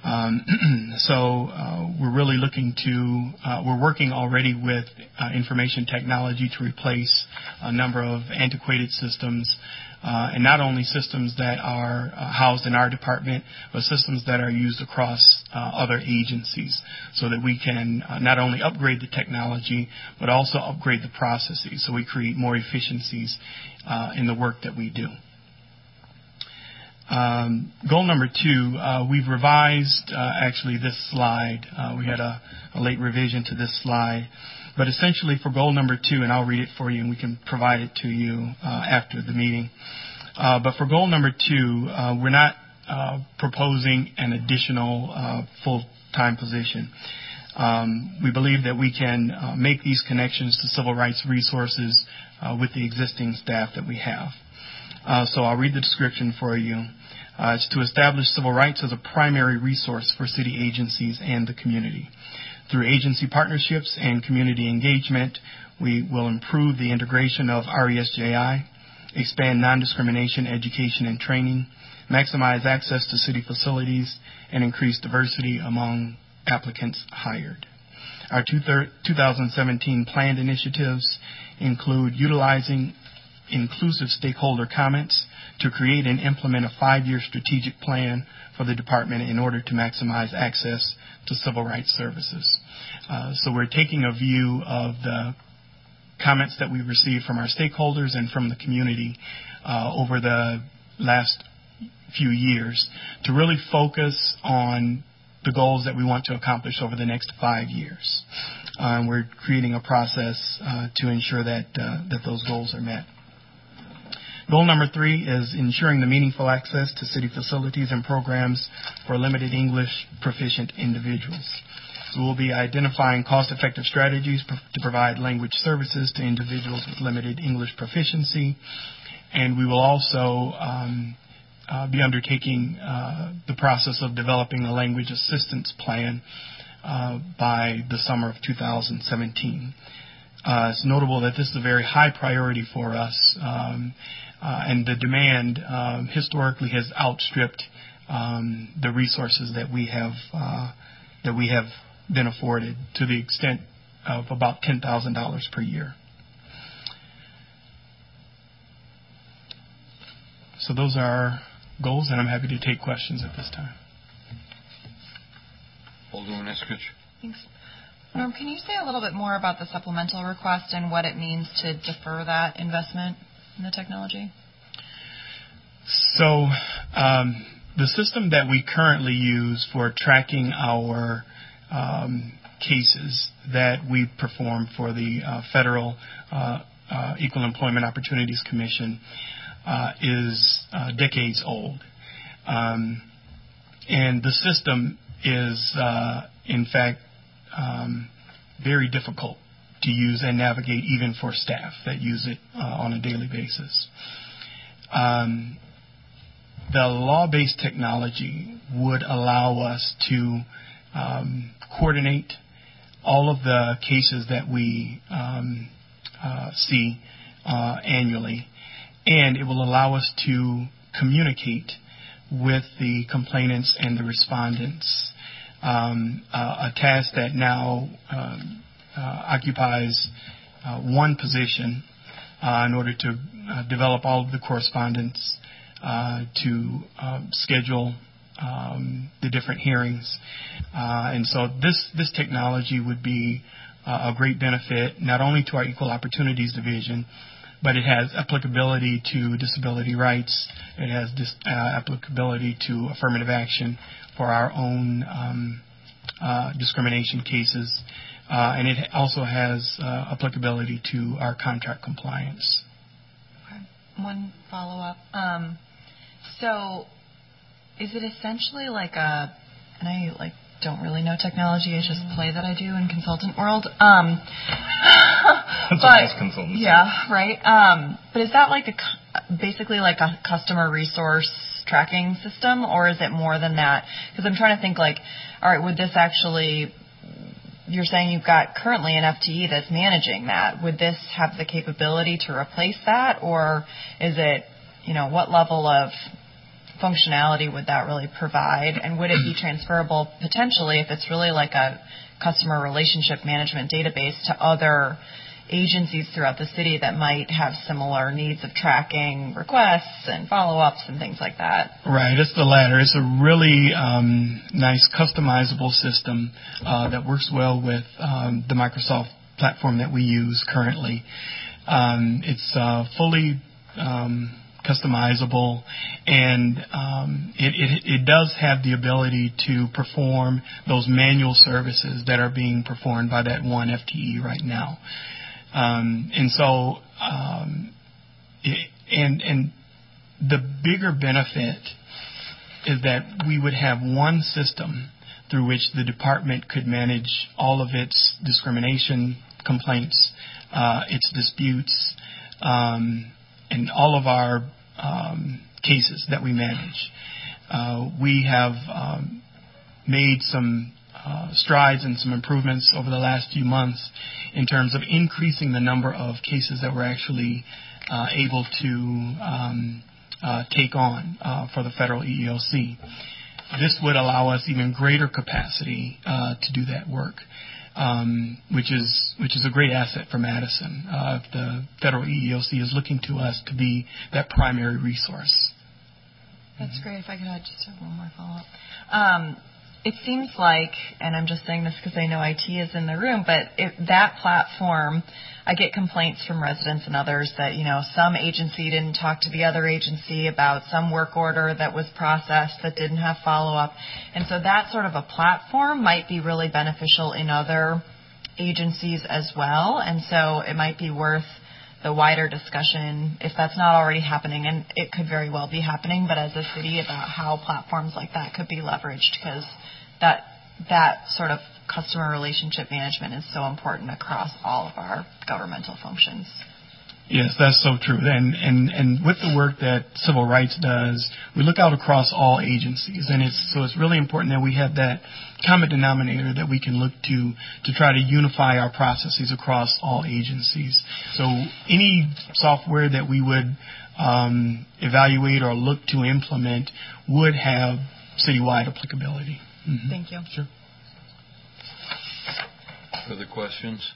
M: Um, so uh, we're really looking to, uh, we're working already with uh, information technology to replace a number of antiquated systems, uh, and not only systems that are uh, housed in our department, but systems that are used across uh, other agencies, so that we can not only upgrade the technology, but also upgrade the processes, so we create more efficiencies in the work that we do. Um, goal number two, uh, we've revised uh, actually this slide. Uh, we had a, a, late revision to this slide. But essentially for goal number two, and I'll read it for you and we can provide it to you uh, after the meeting. Uh, but for goal number two, uh, we're not proposing an additional full-time position. Um, we believe that we can make these connections to civil rights resources with the existing staff that we have. so I'll read the description for you. Uh, to establish civil rights as a primary resource for city agencies and the community. Through agency partnerships and community engagement, we will improve the integration of RESJI, expand non-discrimination education and training, maximize access to city facilities, and increase diversity among applicants hired. Our 2017 planned initiatives include utilizing inclusive stakeholder comments to create and implement a five-year strategic plan for the department in order to maximize access to civil rights services. Uh, so we're taking a view of the comments that we've received from our stakeholders and from the community uh, over the last few years to really focus on the goals that we want to accomplish over the next five years. Uh, and we're creating a process uh, to ensure that uh, that those goals are met. Goal number three is ensuring the meaningful access to city facilities and programs for limited English proficient individuals. So we'll be identifying cost-effective strategies to provide language services to individuals with limited English proficiency, and we will also um, uh, be undertaking uh, the process of developing a language assistance plan uh, by the summer of 2017. Uh, it's notable that this is a very high priority for us. Um, and the demand um, historically has outstripped um, the resources that we have uh, that we have been afforded to the extent of about ten thousand dollars per year. So those are our goals, and I'm happy to take questions at this time.
A: Alderman Eskrich.
I: Thanks. Norm, can you say a little bit more about the supplemental request and what it means to defer that investment? In the technology?
M: So, um, the system that we currently use for tracking our um, cases that we perform for the uh, Federal uh, uh, Equal Employment Opportunities Commission uh, is uh, decades old. Um, and the system is, uh, in fact, um, very difficult to use and navigate even for staff that use it uh, on a daily basis. Um, the law-based technology would allow us to um, coordinate all of the cases that we um, uh, see uh, annually, and it will allow us to communicate with the complainants and the respondents. Um, uh, a task that now um, occupies uh, one position uh, in order to develop all of the correspondence to um, schedule um, the different hearings. and so this this technology would be a great benefit not only to our Equal Opportunities Division, but it has applicability to disability rights. It has uh, applicability to affirmative action for our own um, uh, discrimination cases uh, and it also has uh, applicability to our contract compliance. Okay.
I: One follow-up. Um, so, is it essentially like a, and I like don't really know technology. It's just play that I do in consultant world. Um,
H: That's
I: but
H: what consultants
I: yeah, right. Um, but is that like a basically like a customer resource tracking system, or is it more than that? Because I'm trying to think like, all right, would this actually you're saying you've got currently an FTE that's managing that. Would this have the capability to replace that, or is it, you know, what level of functionality would that really provide, and would it be transferable potentially if it's really like a customer relationship management database to other agencies throughout the city that might have similar needs of tracking requests and follow-ups and things like that?
M: Right, it's the latter. It's a really um, nice customizable system uh, that works well with um, the Microsoft platform that we use currently. Um, it's uh, fully um, customizable, and um, it, it, it does have the ability to perform those manual services that are being performed by that one FTE right now. Um, and so, um, and the bigger benefit is that we would have one system through which the department could manage all of its discrimination complaints, uh, its disputes, um, and all of our um, cases that we manage. Uh, we have um, made some uh, strides and some improvements over the last few months in terms of increasing the number of cases that we're actually uh, able to um, uh, take on uh, for the federal EEOC. This would allow us even greater capacity uh, to do that work, um, which is which is a great asset for Madison. Uh, if the federal EEOC is looking to us to be that primary resource.
I: That's great. If I could add just one more follow-up. Um, it seems like, and I'm just saying this because I know IT is in the room, but if that platform, I get complaints from residents and others that, you know, some agency didn't talk to the other agency about some work order that was processed that didn't have follow-up. And so that sort of a platform might be really beneficial in other agencies as well. And so it might be worth the wider discussion, if that's not already happening, and it could very well be happening, but as a city about how platforms like that could be leveraged because that that sort of customer relationship management is so important across all of our governmental functions.
M: Yes, that's so true. And, and, and with the work that civil rights does, we look out across all agencies. And it's, so it's really important that we have that common denominator that we can look to to try to unify our processes across all agencies. So any software that we would um, evaluate or look to implement would have citywide applicability. Mm-hmm.
I: Thank you.
M: Sure.
A: Further questions?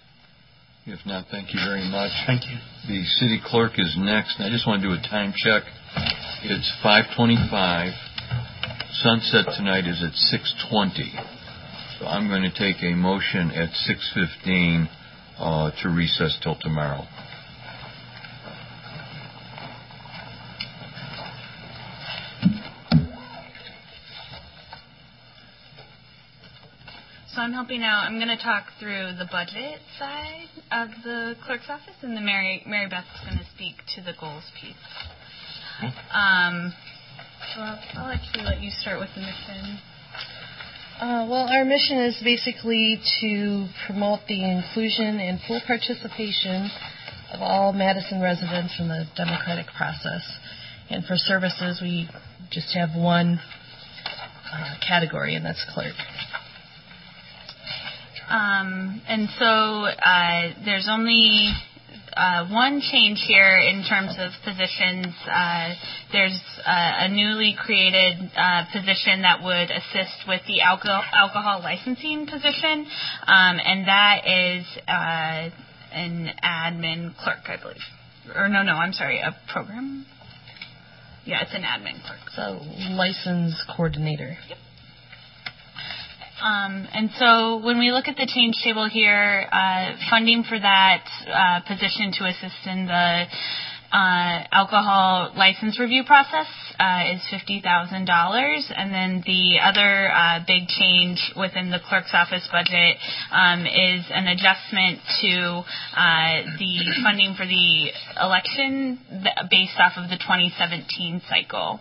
A: If not, thank you very much.
M: Thank you.
A: The city clerk is next. I just want to do a time check. It's 5:25. Sunset tonight is at 6:20. So I'm going to take a motion at 6:15 uh, to recess till tomorrow.
B: I'm helping out. I'm going to talk through the budget side of the clerk's office, and then Mary Maribeth's going to speak to the goals piece. Um, so I'll, I'll actually let you start with the mission.
C: Uh, well, our mission is basically to promote the inclusion and full participation of all Madison residents in the democratic process. And for services, we just have one uh, category, and that's clerk.
B: Um, and so uh, there's only uh, one change here in terms of positions. Uh, there's uh, a newly created uh, position that would assist with the alcohol, alcohol licensing position, um, and that is uh, an admin clerk, I believe. Or no, no, I'm sorry, a program. Yeah, it's an admin clerk.
C: So, license coordinator.
B: Yep. Um, and so when we look at the change table here, uh, funding for that uh, position to assist in the uh, alcohol license review process uh, is $50,000. And then the other uh, big change within the clerk's office budget um, is an adjustment to uh, the funding for the election based off of the 2017 cycle.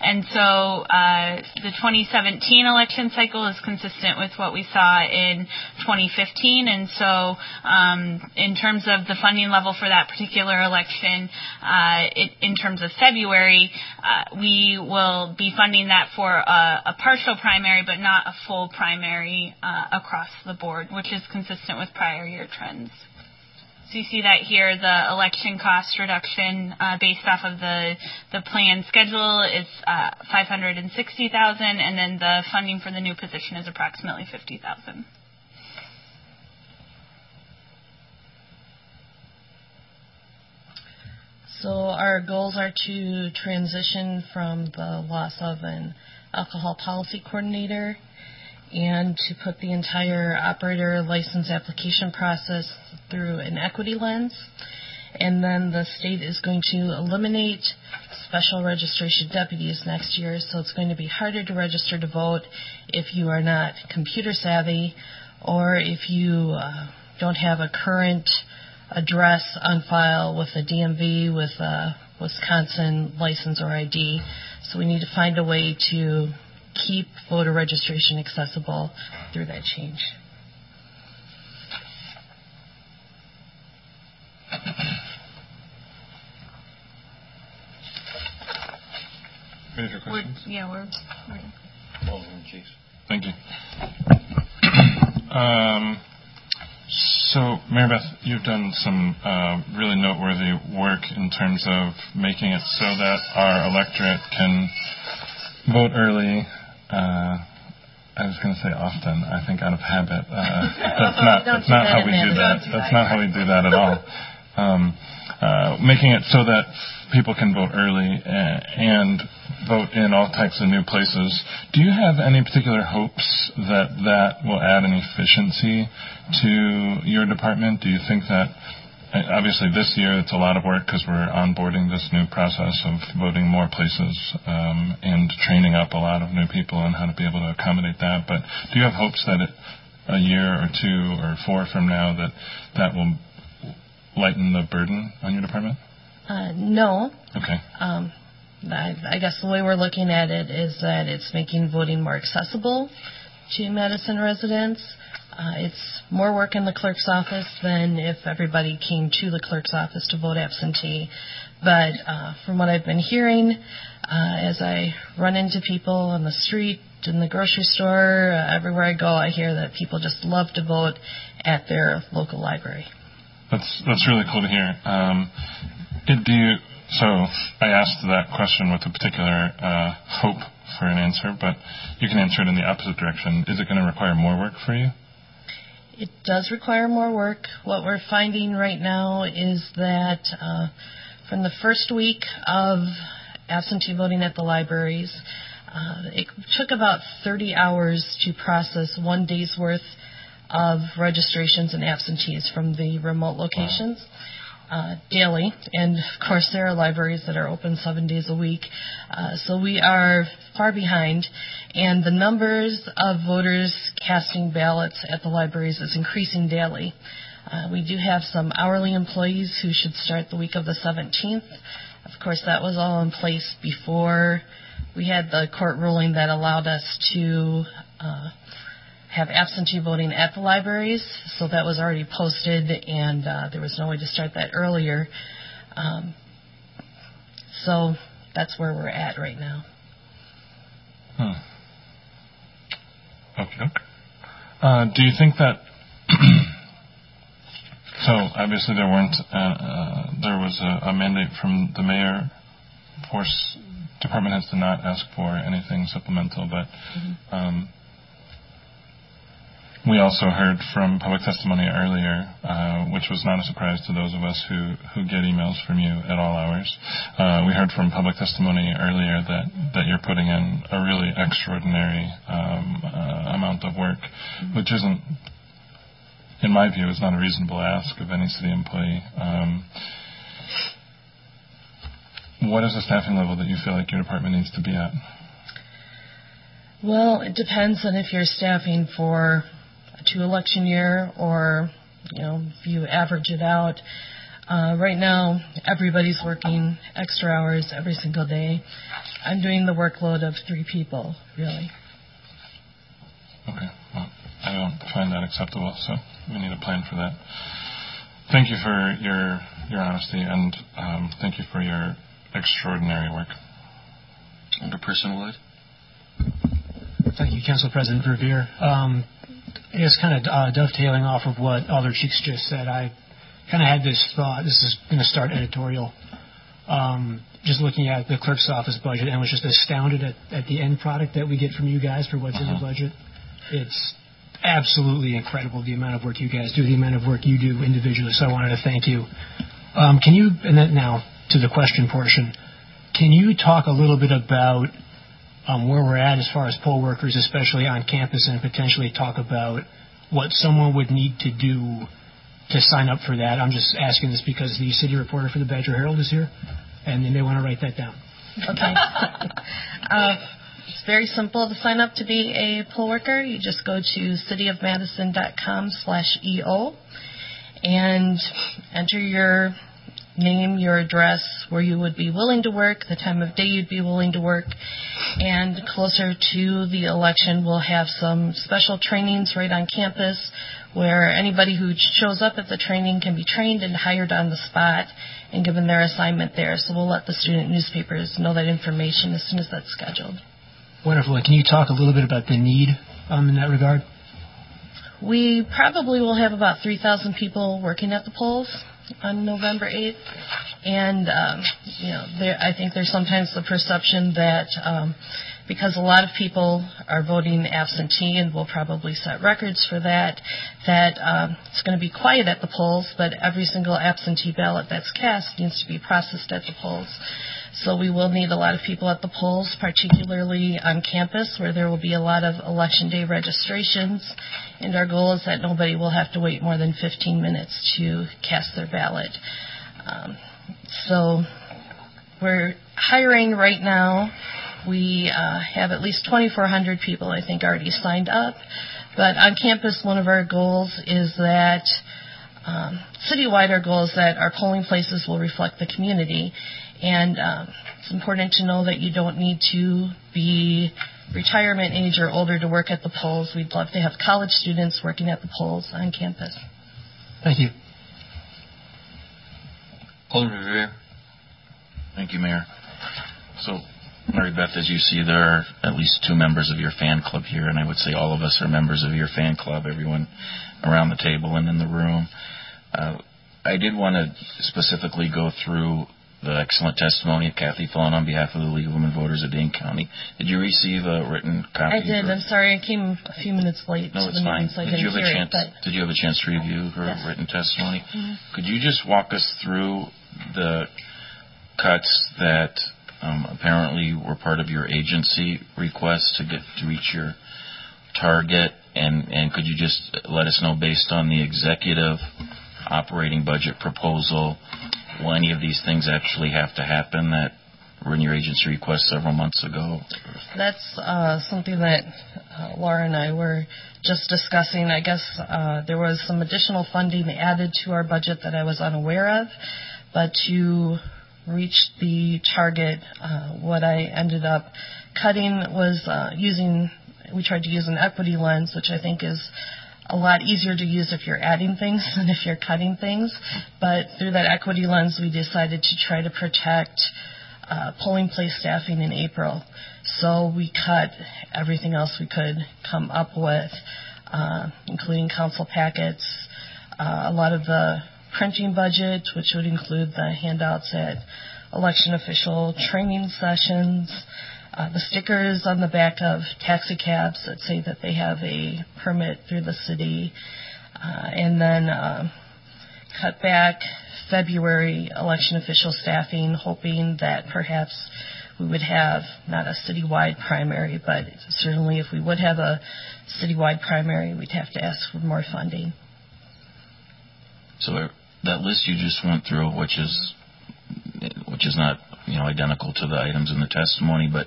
B: And so uh, the 2017 election cycle is consistent with what we saw in 2015. And so um, in terms of the funding level for that particular election, uh, in terms of February, uh, we will be funding that for a a partial primary, but not a full primary uh, across the board, which is consistent with prior year trends. So you see that here, the election cost reduction uh, based off of the planned schedule is uh, 560000 and then the funding for the new position is approximately 50000
C: So our goals are to transition from the loss of an alcohol policy coordinator and to put the entire operator license application process through an equity lens. And then the state is going to eliminate special registration deputies next year, so it's going to be harder to register to vote if you are not computer savvy or if you uh, don't have a current address on file with the DMV, with a Wisconsin license or ID. So we need to find a way to keep voter registration accessible through that change.
A: Any other questions?
B: We're, yeah, we're. we're
A: Alderman Cheeks.
N: Thank you. Um, so, Maribeth, you've done some uh, really noteworthy work in terms of making it so that our electorate can vote early. Uh, I was going to say often. I think out of habit. Uh, that's not. that's not how we do that. That's not how we do that at all. Um, uh, making it so that people can vote early and vote in all types of new places. Do you have any particular hopes that that will add an efficiency to your department? Do you think that obviously this year it's a lot of work because we're onboarding this new process of voting more places um, and training up a lot of new people on how to be able to accommodate that. But do you have hopes that it, a year or two or four from now that that will lighten the burden on your department?
C: Uh, no.
N: Okay.
C: Um, I, I guess the way we're looking at it is that it's making voting more accessible to Madison residents. Uh, it's more work in the clerk's office than if everybody came to the clerk's office to vote absentee. But uh, from what I've been hearing, uh, as I run into people on the street, in the grocery store, uh, everywhere I go, I hear that people just love to vote at their local library.
N: That's that's really cool to hear. Um, do you? So I asked that question with a particular uh, hope for an answer, but you can answer it in the opposite direction. Is it going to require more work for you?
C: It does require more work. What we're finding right now is that uh, from the first week of absentee voting at the libraries, uh, it took about 30 hours to process one day's worth of registrations and absentees from the remote locations. Wow uh, daily, and of course there are libraries that are open seven days a week. Uh, so we are far behind, and the numbers of voters casting ballots at the libraries is increasing daily. Uh, we do have some hourly employees who should start the week of the 17th. Of course, that was all in place before we had the court ruling that allowed us to uh, have absentee voting at the libraries, so that was already posted, and uh, there was no way to start that earlier. Um, so that's where we're at right now.
N: Hmm. Okay. Uh, do you think that? so obviously there weren't. Uh, uh, there was a, a, mandate from the mayor. Force department has to not ask for anything supplemental, but. Mm-hmm. Um, we also heard from public testimony earlier, uh, which was not a surprise to those of us who, who get emails from you at all hours. Uh, we heard from public testimony earlier that, that you're putting in a really extraordinary um, uh, amount of work, which isn't, in my view, is not a reasonable ask of any city employee. Um, what is the staffing level that you feel like your department needs to be at?
C: Well, it depends on if you're staffing for a two election year or, you know, if you average it out. Uh, right now, everybody's working extra hours every single day. I'm doing the workload of three people, really.
N: Okay. Well, I don't find that acceptable, so we need a plan for that. Thank you for your your honesty and um, thank you for your extraordinary work.
D: Alderperson Wood.
O: Thank you, Council President Verveer. Um, I guess kind of uh, dovetailing off of what Alder Cheeks just said, I kind of had this thought. This is going to start editorial. Um, just looking at the clerk's office budget and was just astounded at, at the end product that we get from you guys for what's uh-huh. in the uh-huh. budget. It's absolutely incredible the amount of work you guys do, the amount of work you do individually. So I wanted to thank you. Um, can you, and then now to the question portion, can you talk a little bit about where we're at as far as poll workers, especially on campus, and potentially talk about what someone would need to do to sign up for that? I'm just asking this because the city reporter for the Badger Herald is here, and they may want to write that down.
C: Okay. uh, it's very simple to sign up to be a poll worker. You just go to cityofmadison.com slash EO and enter your name, your address, where you would be willing to work, the time of day you'd be willing to work, and closer to the election, we'll have some special trainings right on campus where anybody who shows up at the training can be trained and hired on the spot and given their assignment there. So we'll let the student newspapers know that information as soon as that's scheduled.
O: Wonderful. Can you talk a little bit about the need um, in that regard?
C: We probably will have about 3,000 people working at the polls on November 8th. And, um, you know, there, I think there's sometimes the perception that um, because a lot of people are voting absentee and we'll probably set records for that, that um, it's going to be quiet at the polls, but every single absentee ballot that's cast needs to be processed at the polls. So we will need a lot of people at the polls, particularly on campus where there will be a lot of election day registrations. And our goal is that nobody will have to wait more than 15 minutes to cast their ballot. Um, so we're hiring right now. We uh, have at least 2,400 people, I think, already signed up. But on campus, one of our goals is that um, citywide, our goal is that our polling places will reflect the community. And um, it's important to know that you don't need to be retirement age or older to work at the polls. We'd love to have college students working at the polls on campus.
O: Thank you.
A: Alderman Verveer.
D: Thank you, Mayor. So, Maribeth, as you see, there are at least two members of your fan club here, and I would say all of us are members of your fan club, everyone around the table and in the room. Uh, I did want to specifically go through the excellent testimony of Kathy Fallon on behalf of the League of Women Voters of Dane County. Did you receive a written copy?
C: I did. I'm sorry, I came a few minutes late.
D: No, it's fine. So did you have a chance? It, did you have a chance to review her
C: yes.
D: written testimony?
C: Mm-hmm.
D: Could you just walk us through the cuts that um, apparently were part of your agency request to get to reach your target, and and could you just let us know based on the executive operating budget proposal will any of these things actually have to happen that were in your agency request several months ago?
C: That's uh, something that uh, Laura and I were just discussing. I guess uh, there was some additional funding added to our budget that I was unaware of, but to reach the target, uh, what I ended up cutting was uh, using. We tried to use an equity lens, which I think is a lot easier to use if you're adding things than if you're cutting things. But through that equity lens, we decided to try to protect uh, polling place staffing in April. So we cut everything else we could come up with, uh, including council packets, uh, a lot of the printing budget, which would include the handouts at election official training sessions, uh, the stickers on the back of taxi cabs that say that they have a permit through the city, uh, and then uh, cut back February election official staffing, hoping that perhaps we would have not a citywide primary, but certainly if we would have a citywide primary, we'd have to ask for more funding.
D: So that list you just went through, which is which is not you know identical to the items in the testimony, but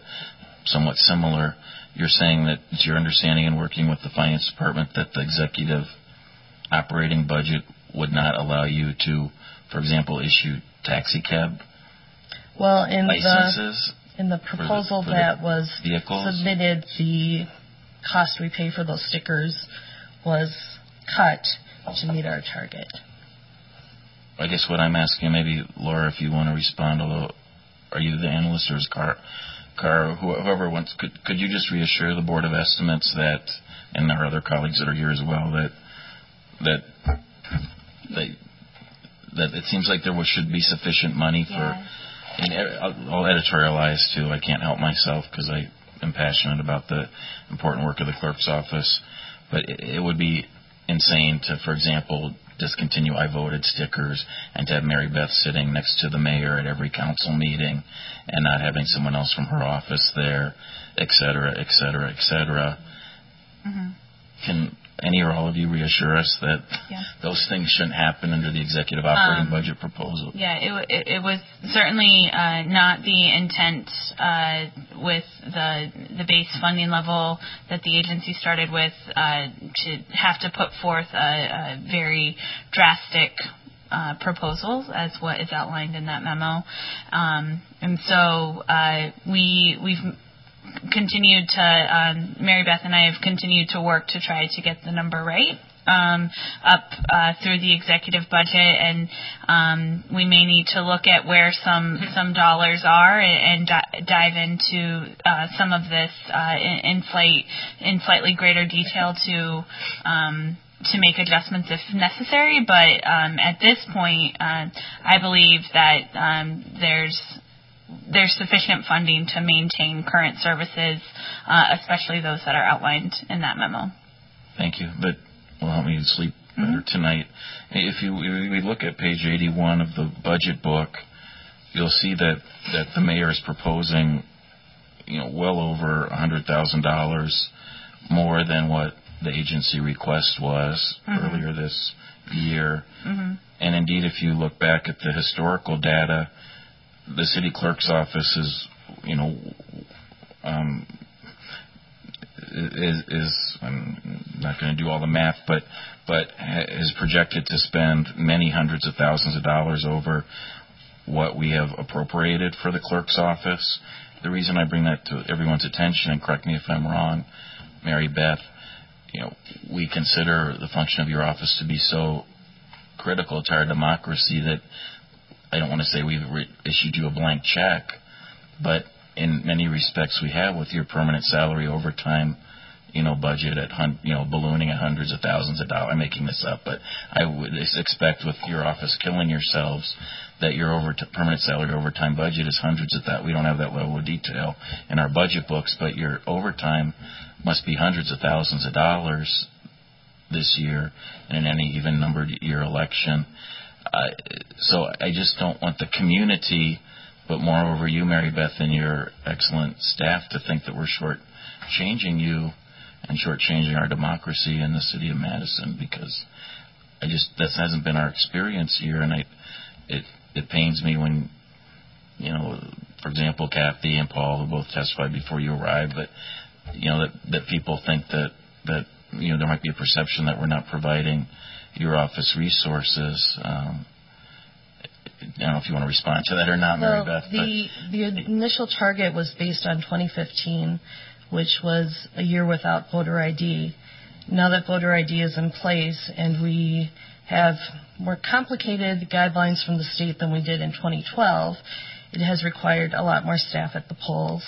D: somewhat similar. You're saying that it's your understanding in working with the finance department that the executive operating budget would not allow you to, for example, issue taxi cab
C: Well, in the
D: licenses.
C: in the
D: for the-
C: proposal
D: for the
C: that was
D: vehicles?
C: submitted, the cost we pay for those stickers was cut to meet our target.
D: I guess what I'm asking, maybe Laura, if you want to respond, although are you the analyst or is Car, Car, whoever wants, could could you just reassure the board of estimates that, and our other colleagues that are here as well, that that that that it seems like there was, should be sufficient money for. And e- I'll I'll editorialize too. I can't help myself because I am passionate about the important work of the clerk's office. But it, it would be insane to, for example, discontinue I voted stickers and to have Maribeth sitting next to the mayor at every council meeting and not having someone else from her office there, et cetera, et cetera, et cetera.
B: Mm-hmm.
D: Can any or all of you reassure us that
B: Yeah.
D: those things shouldn't happen under the executive operating
B: Um,
D: budget proposal?
B: Yeah, it, it, it was certainly uh, not the intent uh, with the the base funding level that the agency started with uh, to have to put forth a, a very drastic uh, proposals as what is outlined in that memo, um, and so uh, we we've continued to um, Maribeth and I have continued to work to try to get the number right um, up uh, through the executive budget, and um, we may need to look at where some some dollars are and, and di- dive into uh, some of this uh, in, in flight in slightly greater detail to. Um, to make adjustments if necessary, but um, at this point, uh, I believe that um, there's there's sufficient funding to maintain current services, uh, especially those that are outlined in that memo.
D: Thank you. That will help me sleep better tonight. If you if we look at page 81 of the budget book, you'll see that that the mayor is proposing, you know, well over $100,000 more than what the agency request was
B: Mhm.
D: earlier this year.
B: Mm-hmm.
D: And indeed, if you look back at the historical data, the city clerk's office is, you know, um, is, is I'm not going to do all the math, but but is projected to spend many hundreds of thousands of dollars over what we have appropriated for the clerk's office. The reason I bring that to everyone's attention, and correct me if I'm wrong, Maribeth, you know, we consider the function of your office to be so critical to our democracy that I don't want to say we've re- issued you a blank check, but in many respects we have with your permanent salary overtime, you know, budget at hun- you know ballooning at hundreds of thousands of dollars. I'm making this up, but I would expect with your office killing yourselves that your over permanent salary overtime budget is hundreds of that. We don't have that level of detail in our budget books, but your overtime must be hundreds of thousands of dollars this year and in any even numbered year election. Uh, so I just don't want the community, but moreover you, Maribeth, and your excellent staff to think that we're short changing you and shortchanging our democracy in the city of Madison because I just that hasn't been our experience here, and I it it pains me when you know, for example, Kathy and Paul who both testified before you arrived, but you know that that people think that that you know there might be a perception that we're not providing your office resources. Um, I don't know if you want to respond to that or not, Mary
C: Well,
D: Beth. but-
C: the the initial target was based on 2015, which was a year without voter ID. Now that voter ID is in place and we have more complicated guidelines from the state than we did in 2012, it has required a lot more staff at the polls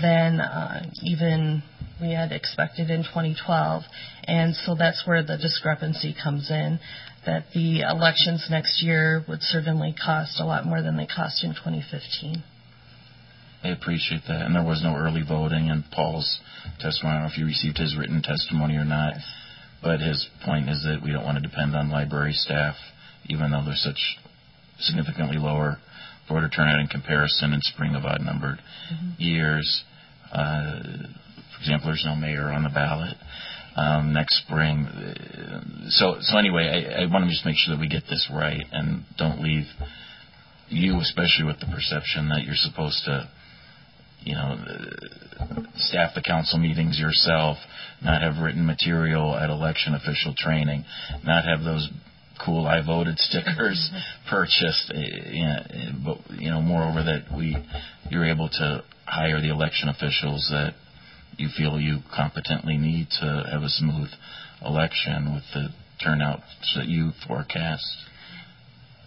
C: than uh, even we had expected in 2012. And so that's where the discrepancy comes in, that the elections next year would certainly cost a lot more than they cost in 2015.
D: I appreciate that. And there was no early voting in Paul's testimony. I don't know if you received his written testimony or not. But his point is that we don't want to depend on library staff, even though they're such significantly lower voter turnout in comparison in spring of odd numbered years. Uh, for example, there's no mayor on the ballot um, next spring. So, so anyway, I, I want to just make sure that we get this right and don't leave you, especially with the perception that you're supposed to, you know, staff the council meetings yourself, not have written material at election official training, not have those cool I voted stickers purchased. Uh, but you know, moreover, that we you're able to hire the election officials that you feel you competently need to have a smooth election with the turnout that you forecast.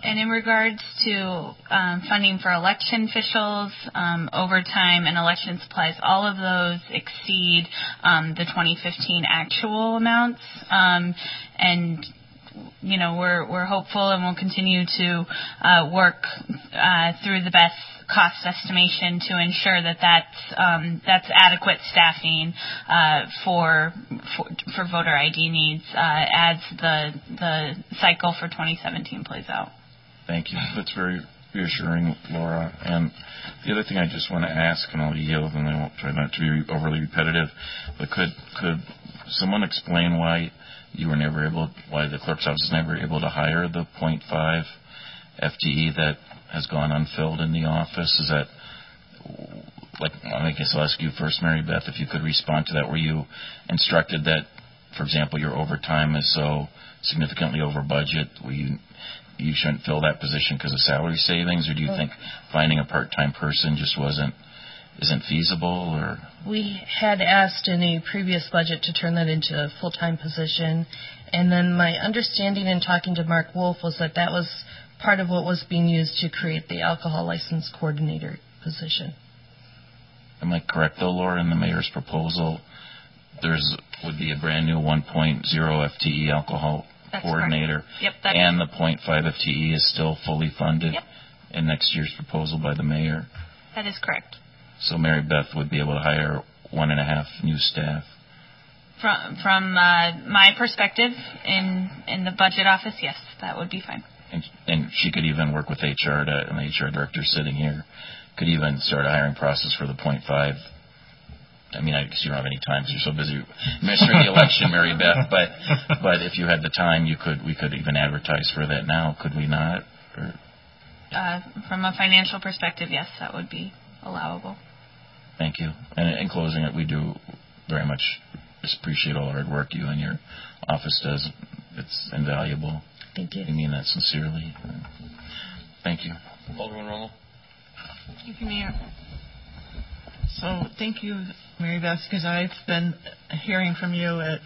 B: And in regards to um, funding for election officials, um, overtime, and election supplies, all of those exceed um, the 2015 actual amounts. Um, and you know, we're we're hopeful and we'll continue to uh, work uh, through the best cost estimation to ensure that that's um, that's adequate staffing uh, for, for for voter ID needs uh, as the the cycle for 2017 plays out.
D: Thank you. That's very reassuring, Laura. And the other thing I just want to ask, and I'll yield, and I won't try not to be overly repetitive, but could could someone explain why you were never able, why the clerk's office was never able to hire the 0.5 FTE that has gone unfilled in the office? Is that like I guess I'll ask you first, Maribeth, if you could respond to that. Were you instructed that, for example, your overtime is so significantly over budget? Were you you shouldn't fill that position because of salary savings, or do you think finding a part-time person just wasn't isn't feasible or
C: we had asked in a previous budget to turn that into a full-time position and then my understanding in talking to Mark Woulf was that that was part of what was being used to create the alcohol license coordinator position.
D: Am I correct though, Laura, in the mayor's proposal there's would be a brand new 1.0 FTE alcohol
B: that's
D: coordinator.
B: Yep,
D: and the 0.5 FTE is still fully funded
B: yep.
D: in next year's proposal by the mayor.
B: That is correct.
D: So Maribeth would be able to hire one and a half new staff.
B: From from uh, my perspective, in in the budget office, yes, that would be fine.
D: And, and she could even work with HR to, and the HR director sitting here could even start a hiring process for the 0.5 I mean, I guess you don't have any time because you're so busy administering the election, Maribeth. But but if you had the time, you could we could even advertise for that now, could we not? Or?
B: Uh, from a financial perspective, yes, that would be allowable.
D: Thank you. And in closing, it we do very much appreciate all the hard work you and your office does. It's invaluable.
C: Thank you.
D: We mean that sincerely. Thank you.
A: Alderman Rummel.
J: Thank you, Mayor. So thank you, Maribeth, because I've been hearing from you at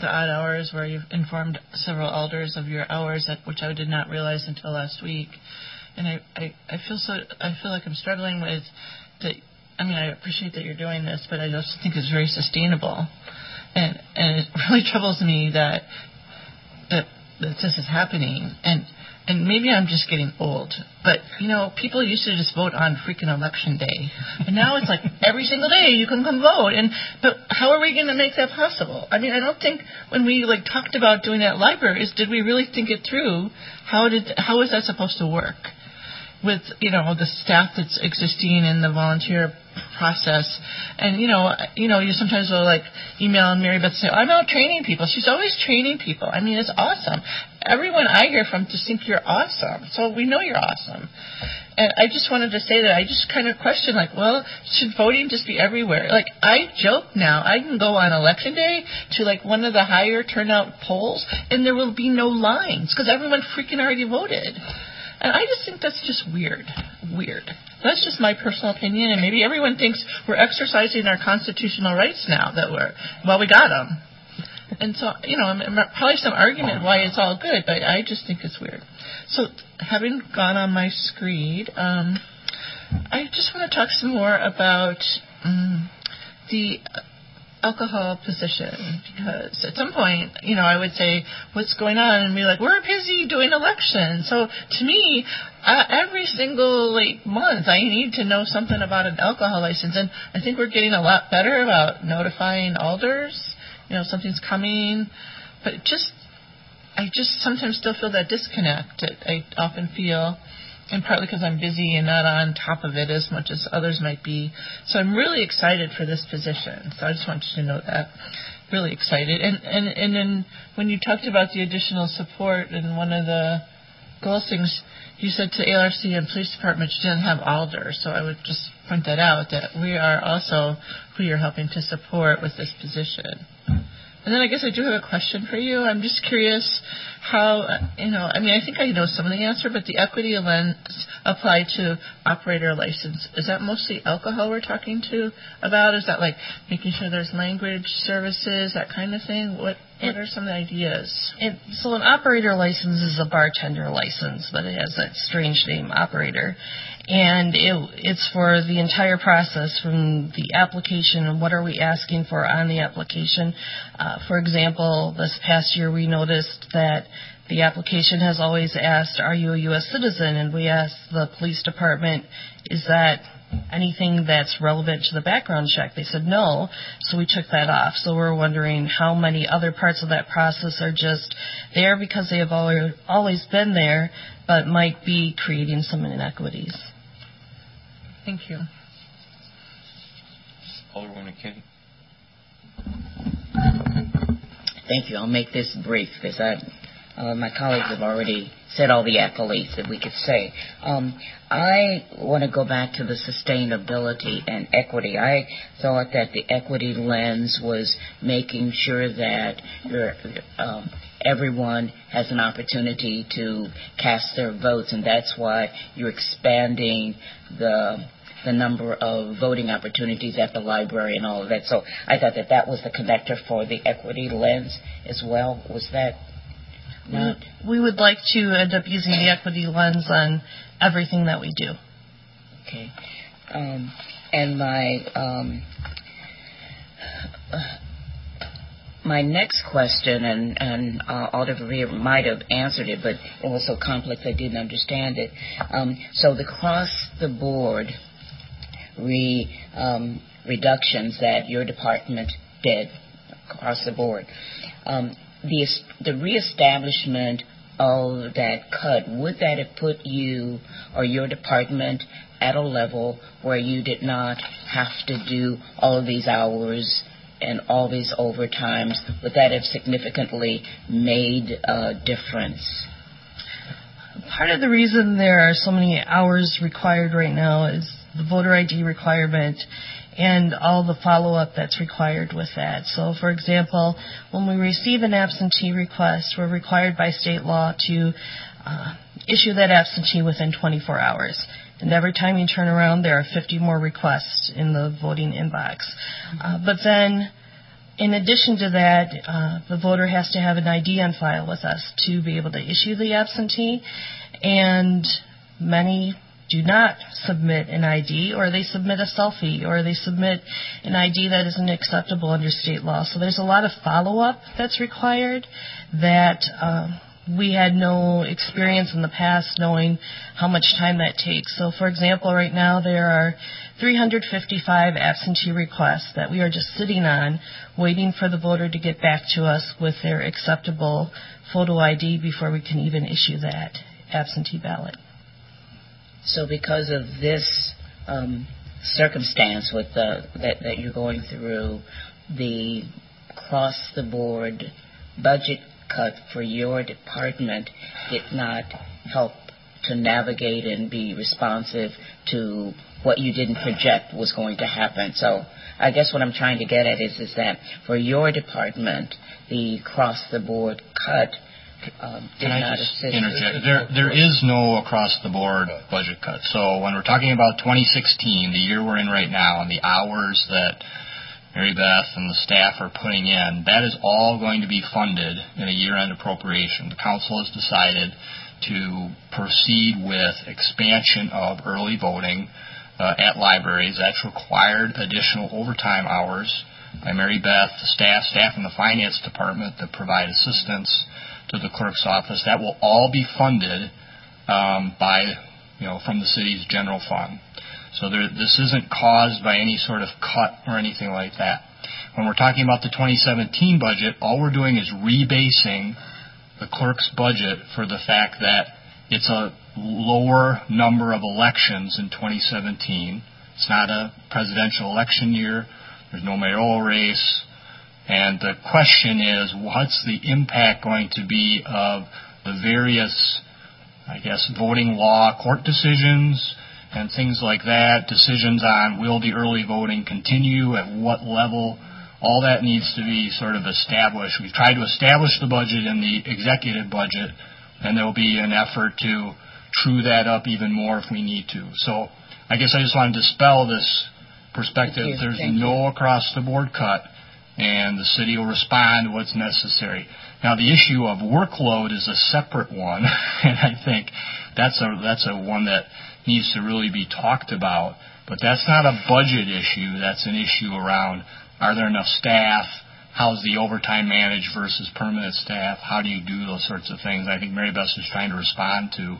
J: the odd hours where you've informed several elders of your hours, at, which I did not realize until last week. And I, I, I feel so I feel like I'm struggling with that. I mean, I appreciate that you're doing this, but I just think it's very sustainable, and and it really troubles me that that that this is happening. And and maybe I'm just getting old, but you know, people used to just vote on freaking election day, and now it's like every single day you can come vote. And but how are we going to make that possible? I mean, I don't think when we like talked about doing that libraries, did we really think it through? How did how is that supposed to work? With you know the staff that's existing in the volunteer process. And you know, you know, you sometimes will like email Maribeth say, "I'm out training people." She's always training people. I mean, it's awesome. Everyone I hear from just think you're awesome. So we know you're awesome. And I just wanted to say that I just kind of question, like, well, should voting just be everywhere? Like, I joke now. I can go on election day to like one of the higher turnout polls, and there will be no lines because everyone freaking already voted. And I just think that's just weird. Weird. That's just my personal opinion, and maybe everyone thinks we're exercising our constitutional rights now that we're, well, we got them. And so, you know, probably some argument why it's all good, but I just think it's weird. So, having gone on my screed, um, I just want to talk some more about um, the alcohol position because at some point, you know, I would say, "What's going on?" and be like, "We're busy doing elections." So to me, uh, every single like month, I need to know something about an alcohol license, and I think we're getting a lot better about notifying alders. You know, something's coming, but just I just sometimes still feel that disconnect. I often feel and partly because I'm busy and not on top of it as much as others might be. So I'm really excited for this position. So I just want you to know that. Really excited. And and and then when you talked about the additional support and one of the goals things, you said to ALRC and police department you didn't have Alder, so I would just point that out that we are also who you're helping to support with this position. And then I guess I do have a question for you. I'm just curious how, you know, I mean, I think I know some of the answer, but the equity lens applied to operator license, is that mostly alcohol we're talking to about? Is that like making sure there's language services, that kind of thing? What what are some of the ideas?
C: It, so an operator license is a bartender license, but it has that strange name, operator. And it, it's for the entire process from the application and what are we asking for on the application. Uh, for example, this past year we noticed that the application has always asked, are you a U.S. citizen? And we asked the police department, is that anything that's relevant to the background check? They said no, so we took that off. So we're wondering how many other parts of that process are just there because they have always been there, but might be creating some inequities.
J: Thank you.
A: Alderwoman Kenny.
G: Thank you. I'll make this brief because I uh, my colleagues have already said all the accolades that we could say. Um, I want to go back to the sustainability and equity. I thought that the equity lens was making sure that um, everyone has an opportunity to cast their votes, and that's why you're expanding the the number of voting opportunities at the library and all of that. So I thought that that was the connector for the equity lens as well. Was that not?
C: We would like to end up using the equity lens on everything that we do.
G: Okay. Um, and my um, uh, my next question, and, and uh, Alder might have answered it, but it was so complex I didn't understand it. Um, so the cross the board reductions that your department did across the board. Um, the, the reestablishment of that cut, would that have put you or your department at a level where you did not have to do all of these hours and all these overtimes? Would that have significantly made a difference?
C: Part of the reason there are so many hours required right now is the voter ID requirement and all the follow-up that's required with that. So, for example, when we receive an absentee request, we're required by state law to uh, issue that absentee within 24 hours. And every time you turn around, there are 50 more requests in the voting inbox. Uh, but then, in addition to that, uh, the voter has to have an ID on file with us to be able to issue the absentee. And many do not submit an ID or they submit a selfie or they submit an ID that isn't acceptable under state law. So there's a lot of follow up that's required that uh, we had no experience in the past knowing how much time that takes. So, for example, right now there are 355 absentee requests that we are just sitting on, waiting for the voter to get back to us with their acceptable photo ID before we can even issue that absentee ballot.
G: So because of this um, circumstance with the, that, that you're going through, the cross the board budget cut for your department did not help to navigate and be responsive to what you didn't project was going to happen. So I guess what I'm trying to get at is, is that for your department, the cross the board cut um, did
P: Can I
G: not
P: just
G: assist.
P: interject? There, there is no across-the-board budget cut. So when we're talking about 2016, the year we're in right now, and the hours that Maribeth and the staff are putting in, that is all going to be funded in a year-end appropriation. The council has decided to proceed with expansion of early voting uh, at libraries. That's required additional overtime hours by Maribeth, the staff, staff in the finance department that provide assistance to the clerk's office. That will all be funded um, by, you know, from the city's general fund. So there, this isn't caused by any sort of cut or anything like that. When we're talking about the 2017 budget, all we're doing is rebasing the clerk's budget for the fact that it's a lower number of elections in 2017. It's not a presidential election year. There's no mayoral race. And the question is, what's the impact going to be of the various I guess, voting law, court decisions, and things like that, decisions on will the early voting continue, at what level, all that needs to be sort of established. We've tried to establish the budget in the executive budget, and there will be an effort to true that up even more if we need to. So I guess I just want to dispel this perspective.
G: Thank you.
P: There's no across the board cut, and the city will respond to what's necessary. Now, the issue of workload is a separate one, and I think that's a that's a one that needs to really be talked about. But that's not a budget issue. That's an issue around are there enough staff? How's the overtime managed versus permanent staff? How do you do those sorts of things? I think Maribeth is trying to respond to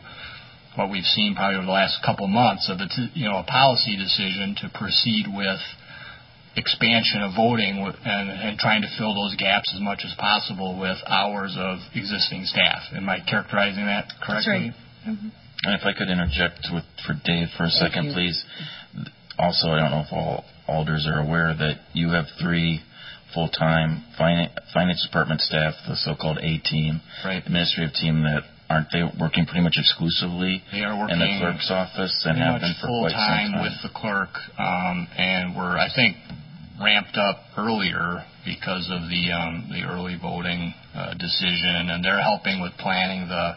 P: what we've seen probably over the last couple months of a you know a policy decision to proceed with expansion of voting and, and trying to fill those gaps as much as possible with hours of existing staff. Am I characterizing that correctly?
I: That's right. Mm-hmm.
D: And if I could interject with for Dave for a
G: Thank
D: second,
G: you.
D: please. Also, I don't know if all alders are aware that you have three full-time finance, finance department staff, the so-called A team,
P: Right.
D: administrative team that aren't they working pretty much exclusively
P: They are working
D: in the clerk's office and have been for
P: full
D: quite some
P: time
D: time.
P: with the clerk, um, and we're I think ramped up earlier because of the um, the early voting uh, decision, and they're helping with planning the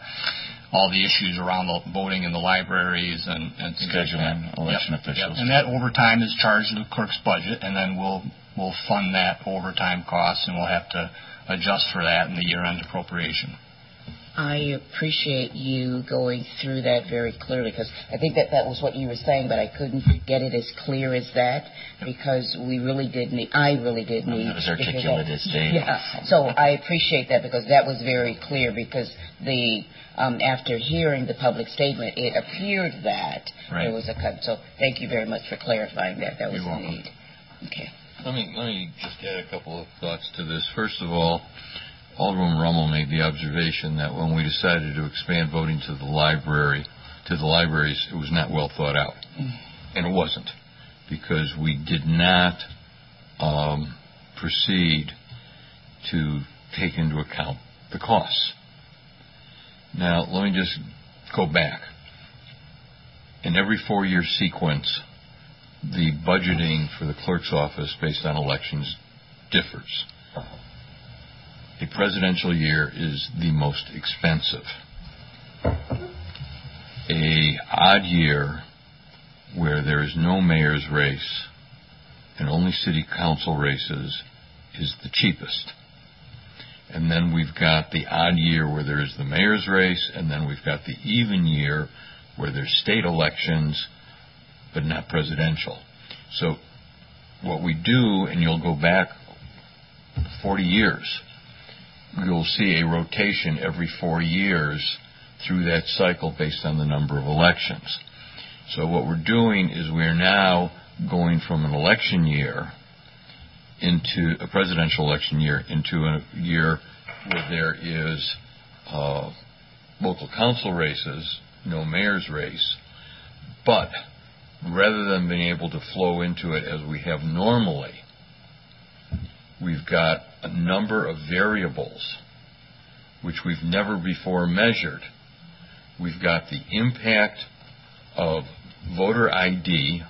P: all the issues around the voting in the libraries and, and things like
D: Scheduling election officials.
P: Yep. And that overtime is charged to the clerk's budget, and then we'll we'll fund that overtime cost, and we'll have to adjust for that in the year-end appropriation.
G: I appreciate you going through that very clearly because I think that that was what you were saying, but I couldn't get it as clear as that because we really did need, I really did need.
D: Not as
G: to hear
D: articulate as Dave.
G: Yeah, so I appreciate that because that was very clear because the, um, after hearing the public statement, it appeared that
P: Right.
G: there was a cut. So thank you very much for clarifying that. That was
P: You're
G: a
P: welcome.
G: need. Okay.
A: Let me, let me just add a couple of thoughts to this. First of all, Alderman Rummel made the observation that when we decided to expand voting to the library, to the libraries, it was not well thought out. And it wasn't, because we did not um, proceed to take into account the costs. Now, let me just go back. In every four-year sequence, the budgeting for the clerk's office based on elections differs. A presidential year is the most expensive. A odd year where there is no mayor's race and only city council races is the cheapest. And then we've got the odd year where there is the mayor's race, and then we've got the even year where there's state elections, but not presidential. So what we do, and you'll go back 40 years, you'll see a rotation every four years through that cycle based on the number of elections. So what we're doing is we're now going from an election year into a presidential election year into a year where there is uh, local council races, no mayor's race, but rather than being able to flow into it as we have normally, we've got a number of variables which we've never before measured. We've got the impact of voter ID,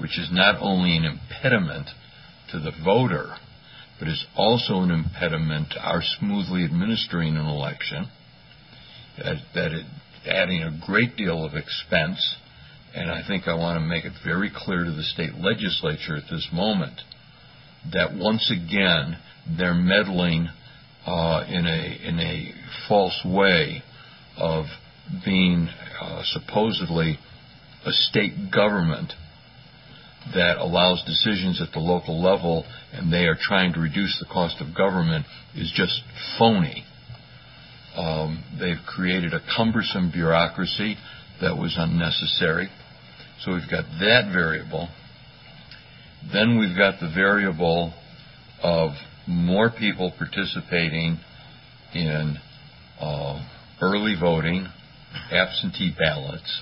A: which is not only an impediment to the voter, but is also an impediment to our smoothly administering an election, that, that it, adding a great deal of expense, and I think I want to make it very clear to the state legislature at this moment that once again they're meddling uh, in a in a false way of being uh, supposedly a state government that allows decisions at the local level and they are trying to reduce the cost of government is just phony. Um, they've created a cumbersome bureaucracy that was unnecessary. So we've got that variable. Then we've got the variable of more people participating in uh, early voting, absentee ballots,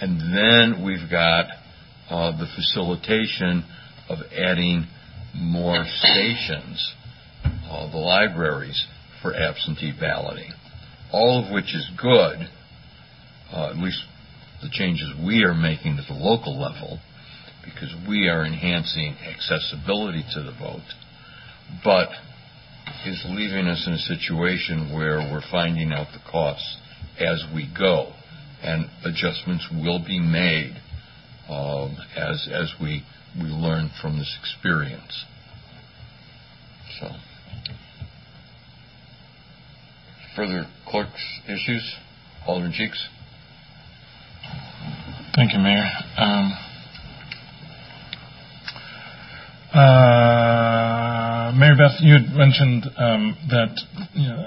A: and then we've got uh, the facilitation of adding more stations, uh, the libraries, for absentee balloting. All of which is good, uh, at least the changes we are making at the local level, because we are enhancing accessibility to the vote, but is leaving us in a situation where we're finding out the costs as we go, and adjustments will be made um, as as we we learn from this experience. So, further clerks issues, Alderman Cheeks.
N: Thank you, Mayor. Um, uh, Maribeth, you had mentioned um, that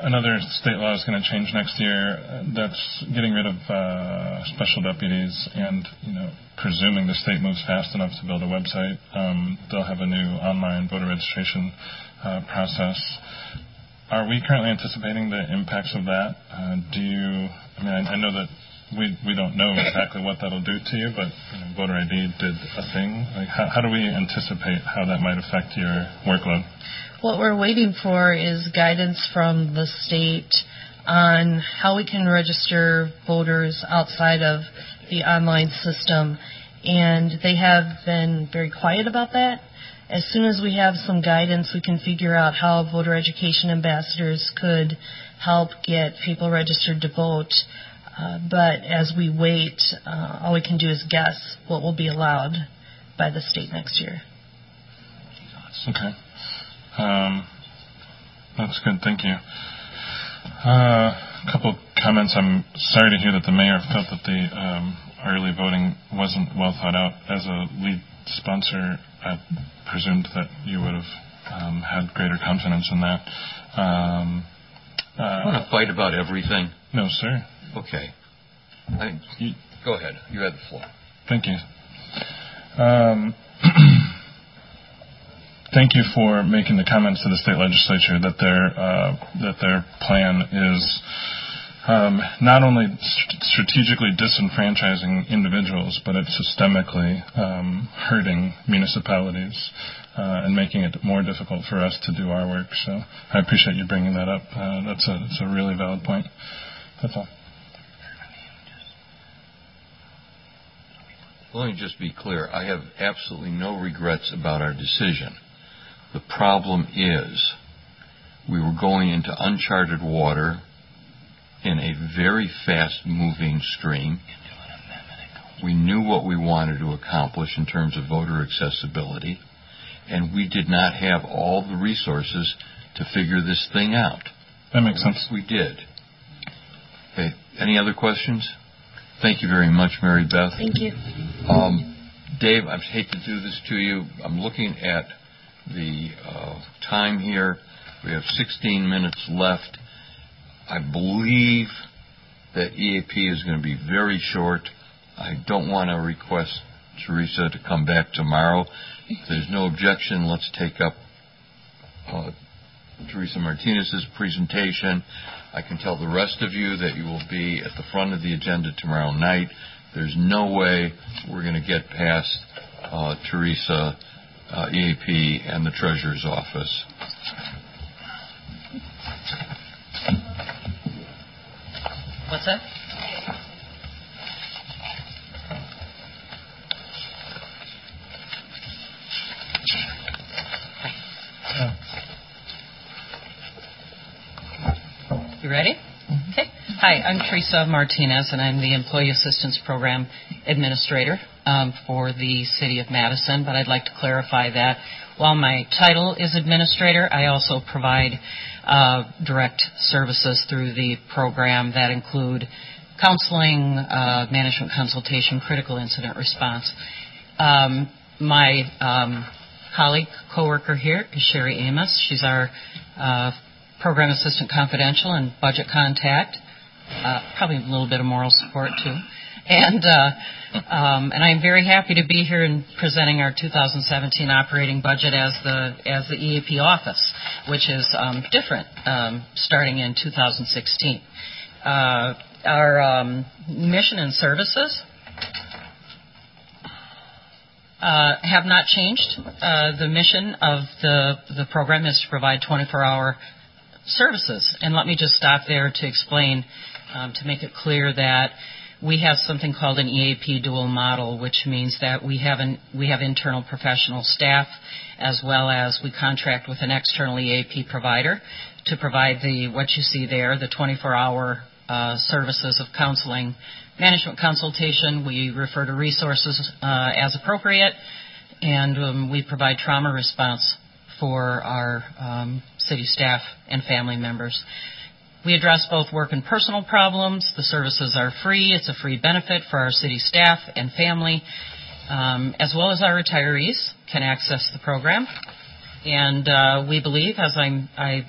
N: another state law is going to change next year. Uh, that's getting rid of uh, special deputies, and you know, presuming the state moves fast enough to build a website, um, they'll have a new online voter registration uh, process. Are we currently anticipating the impacts of that? Uh, do you? I mean, I know that we we don't know exactly what that'll do to you, but you know, voter ID did a thing. Like, how, how do we anticipate how that might affect your workload?
C: What we're waiting for is guidance from the state on how we can register voters outside of the online system, and they have been very quiet about that. As soon as we have some guidance, we can figure out how voter education ambassadors could help get people registered to vote. Uh, but as we wait, uh, all we can do is guess what will be allowed by the state next year.
N: Okay. Um, that's good. Thank you. Uh, a couple comments. I'm sorry to hear that the mayor felt that the um, early voting wasn't well thought out. As a lead sponsor, I presumed that you would have um, had greater confidence in that. Um,
A: uh, I want to fight about everything.
N: No, sir.
A: Okay. Go ahead. You have the floor.
N: Thank you. Um, thank you for making the comments to the state legislature that their uh, that their plan is um, not only st- strategically disenfranchising individuals, but it's systemically um, hurting municipalities uh, and making it more difficult for us to do our work. So I appreciate you bringing that up. Uh, that's a that's a really valid point. That's all.
A: Let me just be clear. I have absolutely no regrets about our decision. The problem is we were going into uncharted water in a very fast moving stream. We knew what we wanted to accomplish in terms of voter accessibility, and we did not have all the resources to figure this thing out.
N: That makes sense.
A: We did. Okay. Any other questions? Thank you very much, Maribeth.
C: Thank you.
A: Um, Dave, I hate to do this to you. I'm looking at the uh, time here. We have 16 minutes left. I believe that EAP is going to be very short. I don't want to request Teresa to come back tomorrow. If there's no objection, let's take up uh, Teresa Martinez's presentation. I can tell the rest of you that you will be at the front of the agenda tomorrow night. There's no way we're going to get past uh, Teresa, uh, EAP, and the Treasurer's Office.
C: What's that?
Q: You ready? Mm-hmm. Okay. Hi, I'm Teresa Martinez, and I'm the Employee Assistance Program Administrator um, for the City of Madison. But I'd like to clarify that while my title is Administrator, I also provide uh, direct services through the program that include counseling, uh, management consultation, critical incident response. Um, my um, colleague, coworker here is Sherry Amos. She's our uh, program assistant confidential and budget contact. Uh, probably a little bit of moral support too. And uh, um, and I'm very happy to be here and presenting our 2017 operating budget as the as the EAP office, which is um, different um, starting in 2016. Uh, our um, mission and services uh, have not changed. Uh, the mission of the the program is to provide 24-hour services. And let me just stop there to explain, um, to make it clear that we have something called an EAP dual model, which means that we have an, we have internal professional staff as well as we contract with an external EAP provider to provide the what you see there, the 24-hour uh, services of counseling, management consultation. We refer to resources uh, as appropriate, and um, we provide trauma response for our um, city staff and family members. We address both work and personal problems. The services are free. It's a free benefit for our city staff and family, um, as well as our retirees can access the program. And uh, we believe, as I'm, I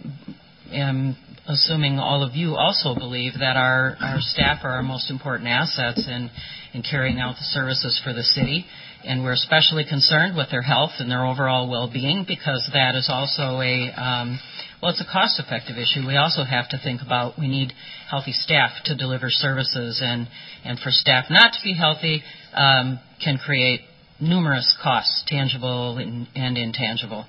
Q: am assuming all of you also believe, that our, our staff are our most important assets in, in carrying out the services for the city. And we're especially concerned with their health and their overall well-being because that is also a um, well, it's a cost-effective issue. We also have to think about we need healthy staff to deliver services, and and for staff not to be healthy um, can create numerous costs, tangible and, and intangible.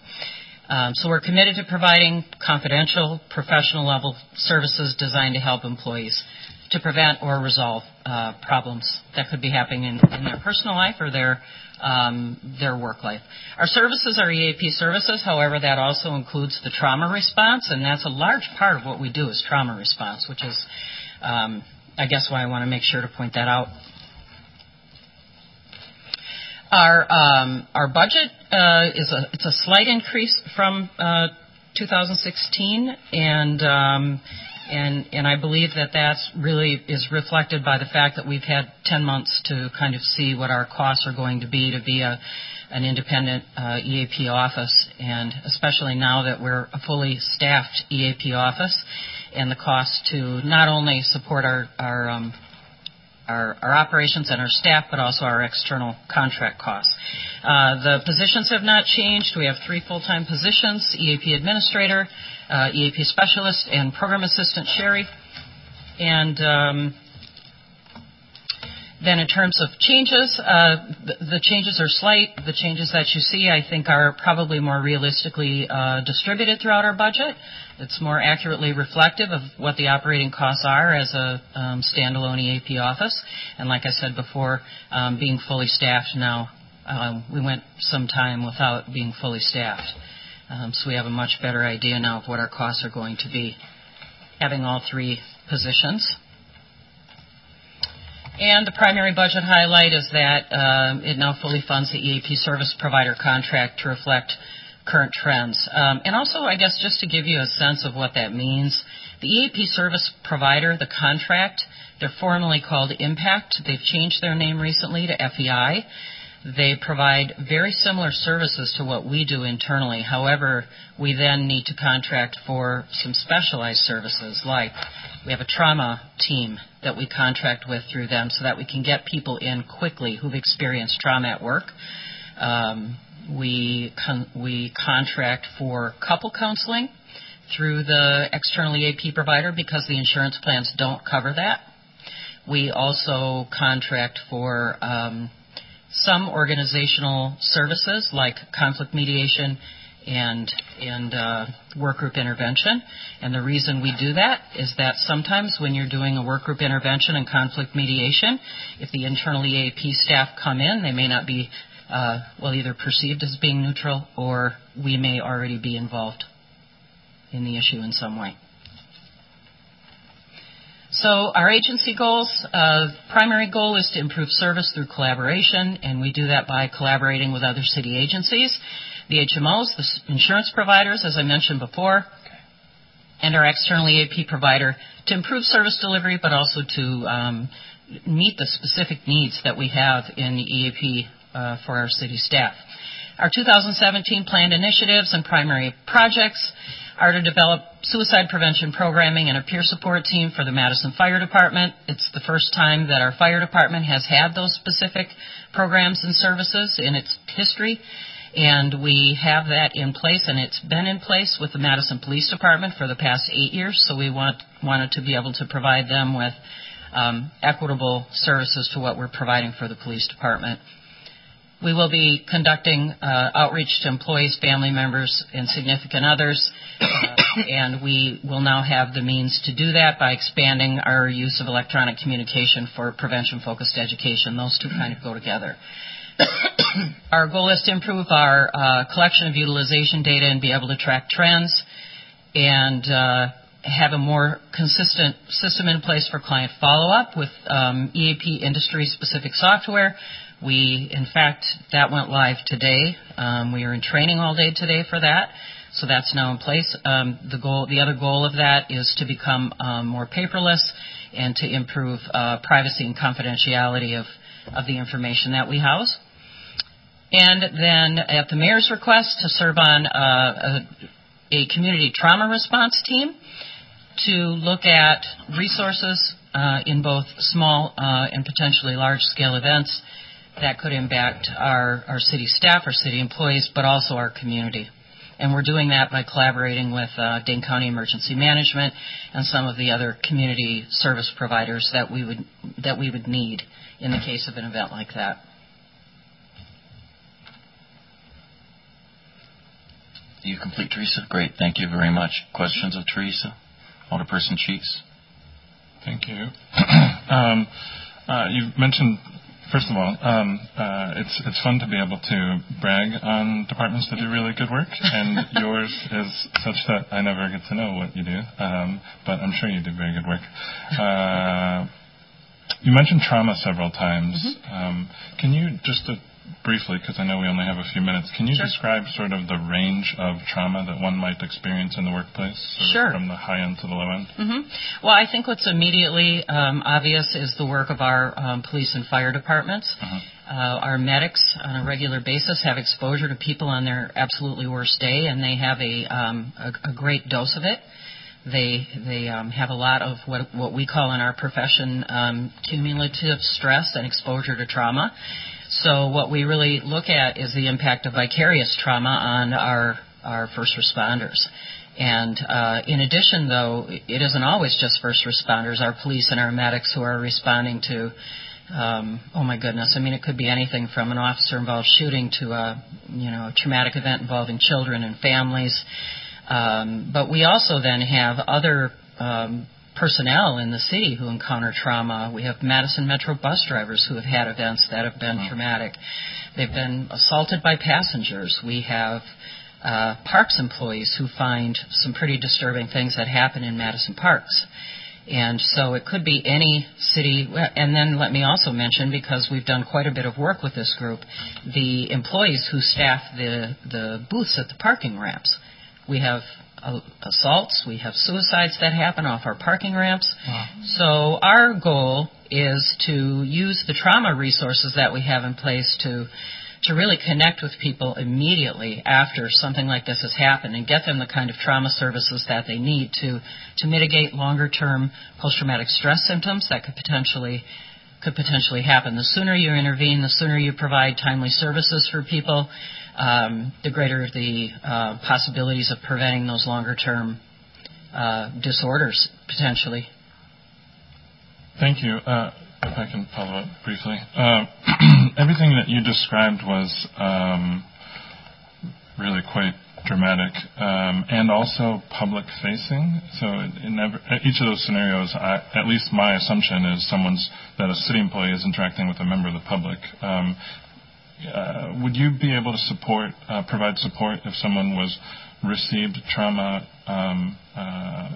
Q: Um, so we're committed to providing confidential, professional level services designed to help employees to prevent or resolve uh, problems that could be happening in, in their personal life or their um, their work life. Our services are EAP services, however, that also includes the trauma response, and that's a large part of what we do is trauma response, which is, um, I guess, why I want to make sure to point that out. Our um, our budget uh, is a it's a slight increase from uh, 2016, and um, I believe that that's really is reflected by the fact that we've had 10 months to kind of see what our costs are going to be to be a an independent uh, EAP office, and especially now that we're a fully staffed EAP office, and the cost to not only support our our our um, operations and our staff, but also our external contract costs. Uh, the positions have not changed. We have three full-time positions, EAP administrator, uh, EAP specialist, and program assistant Sherry. Then in terms of changes, uh, the, the, changes are slight. The changes that you see, I think, are probably more realistically uh, distributed throughout our budget. It's more accurately reflective of what the operating costs are as a um, standalone EAP office. And like I said before, um, being fully staffed now, um, we went some time without being fully staffed. Um, so we have a much better idea now of what our costs are going to be having all three positions. And the primary budget highlight is that um, it now fully funds the EAP service provider contract to reflect current trends. Um, and also, I guess, just to give you a sense of what that means, the EAP service provider, the contract, they're formally called Impact. They've changed their name recently to FEI. They provide very similar services to what we do internally. However, we then need to contract for some specialized services like we have a trauma team that we contract with through them so that we can get people in quickly who've experienced trauma at work. Um, we con- we contract for couple counseling through the external EAP provider because the insurance plans don't cover that. We also contract for um, some organizational services like conflict mediation and and uh, work group intervention. And the reason we do that is that sometimes when you're doing a work group intervention and conflict mediation, if the internal EAP staff come in, they may not be uh, well either perceived as being neutral or we may already be involved in the issue in some way. So our agency goals, uh, primary goal is to improve service through collaboration, and we do that by collaborating with other city agencies, the HMOs, the insurance providers, as I mentioned before, and our external EAP provider to improve service delivery, but also to um, meet the specific needs that we have in the EAP uh, for our city staff. Our 2017 planned initiatives and primary projects are to develop suicide prevention programming and a peer support team for the Madison Fire Department. It's the first time that our fire department has had those specific programs and services in its history. And we have that in place, and it's been in place with the Madison Police Department for the past eight years. So we want wanted to be able to provide them with um, equitable services to what we're providing for the police department. We will be conducting uh, outreach to employees, family members, and significant others, uh, and we will now have the means to do that by expanding our use of electronic communication for prevention-focused education. Those two kind of go together. Our goal is to improve our uh, collection of utilization data and be able to track trends and uh, have a more consistent system in place for client follow-up with um, EAP industry-specific software. We, in fact, that went live today. Um, we are in training all day today for that, so that's now in place. Um, the goal, the other goal of that is to become more paperless and to improve uh, privacy and confidentiality of the information that we house. And then, at the mayor's request, to serve on uh, a, a community trauma response team to look at resources uh, in both small uh, and potentially large scale events that could impact our, our city staff, our city employees, but also our community. And we're doing that by collaborating with uh, Dane County Emergency Management and some of the other community service providers that we would that we would need in the case of an event like that.
D: You complete, Teresa? Great. Thank you very much. Questions of Teresa? Alderperson Cheeks.
N: Thank you. um, uh, you mentioned, first of all, um, uh, it's it's fun to be able to brag on departments that do really good work, and yours is such that I never get to know what you do, um, but I'm sure you do very good work. Uh, you mentioned trauma several times. Mm-hmm. Um, can you just uh, briefly, because I know we only have a few minutes, can you
Q: sure.
N: describe sort of the range of trauma that one might experience in the workplace?
Q: Sure.
N: From the high end to the low end?
Q: Mm-hmm. Well, I think what's immediately um, obvious is the work of our um, police and fire departments.
N: Uh-huh.
Q: Uh, our medics on a regular basis have exposure to people on their absolutely worst day, and they have a, um, a, a great dose of it. They they um, have a lot of what what we call in our profession um, cumulative stress and exposure to trauma, so what we really look at is the impact of vicarious trauma on our our first responders. And uh, in addition, though, it isn't always just first responders. Our police and our medics who are responding to, um, oh my goodness, I mean, it could be anything from an officer-involved shooting to a, you know, a traumatic event involving children and families. Um, but we also then have other um, personnel in the city who encounter trauma. We have Madison Metro bus drivers who have had events that have been mm-hmm. traumatic. They've been assaulted by passengers. We have uh, parks employees who find some pretty disturbing things that happen in Madison parks. And so it could be any city. And then let me also mention, because we've done quite a bit of work with this group, the employees who staff the, the booths at the parking ramps. We have assaults, we have suicides that happen off our parking ramps.
N: Wow.
Q: So our goal is to use the trauma resources that we have in place to to really connect with people immediately after something like this has happened and get them the kind of trauma services that they need to to mitigate longer term post traumatic stress symptoms that could potentially could potentially happen. The sooner you intervene, the sooner you provide timely services for people, um, the greater the uh, possibilities of preventing those longer term uh, disorders potentially.
N: Thank you. Uh, if I can follow up briefly. Uh, everything that you described was um, really quite dramatic um, and also public facing. So in every, each of those scenarios, I, at least my assumption is someone's that a city employee is interacting with a member of the public. Um, would you be able to support, uh, provide support if someone was received trauma um, uh,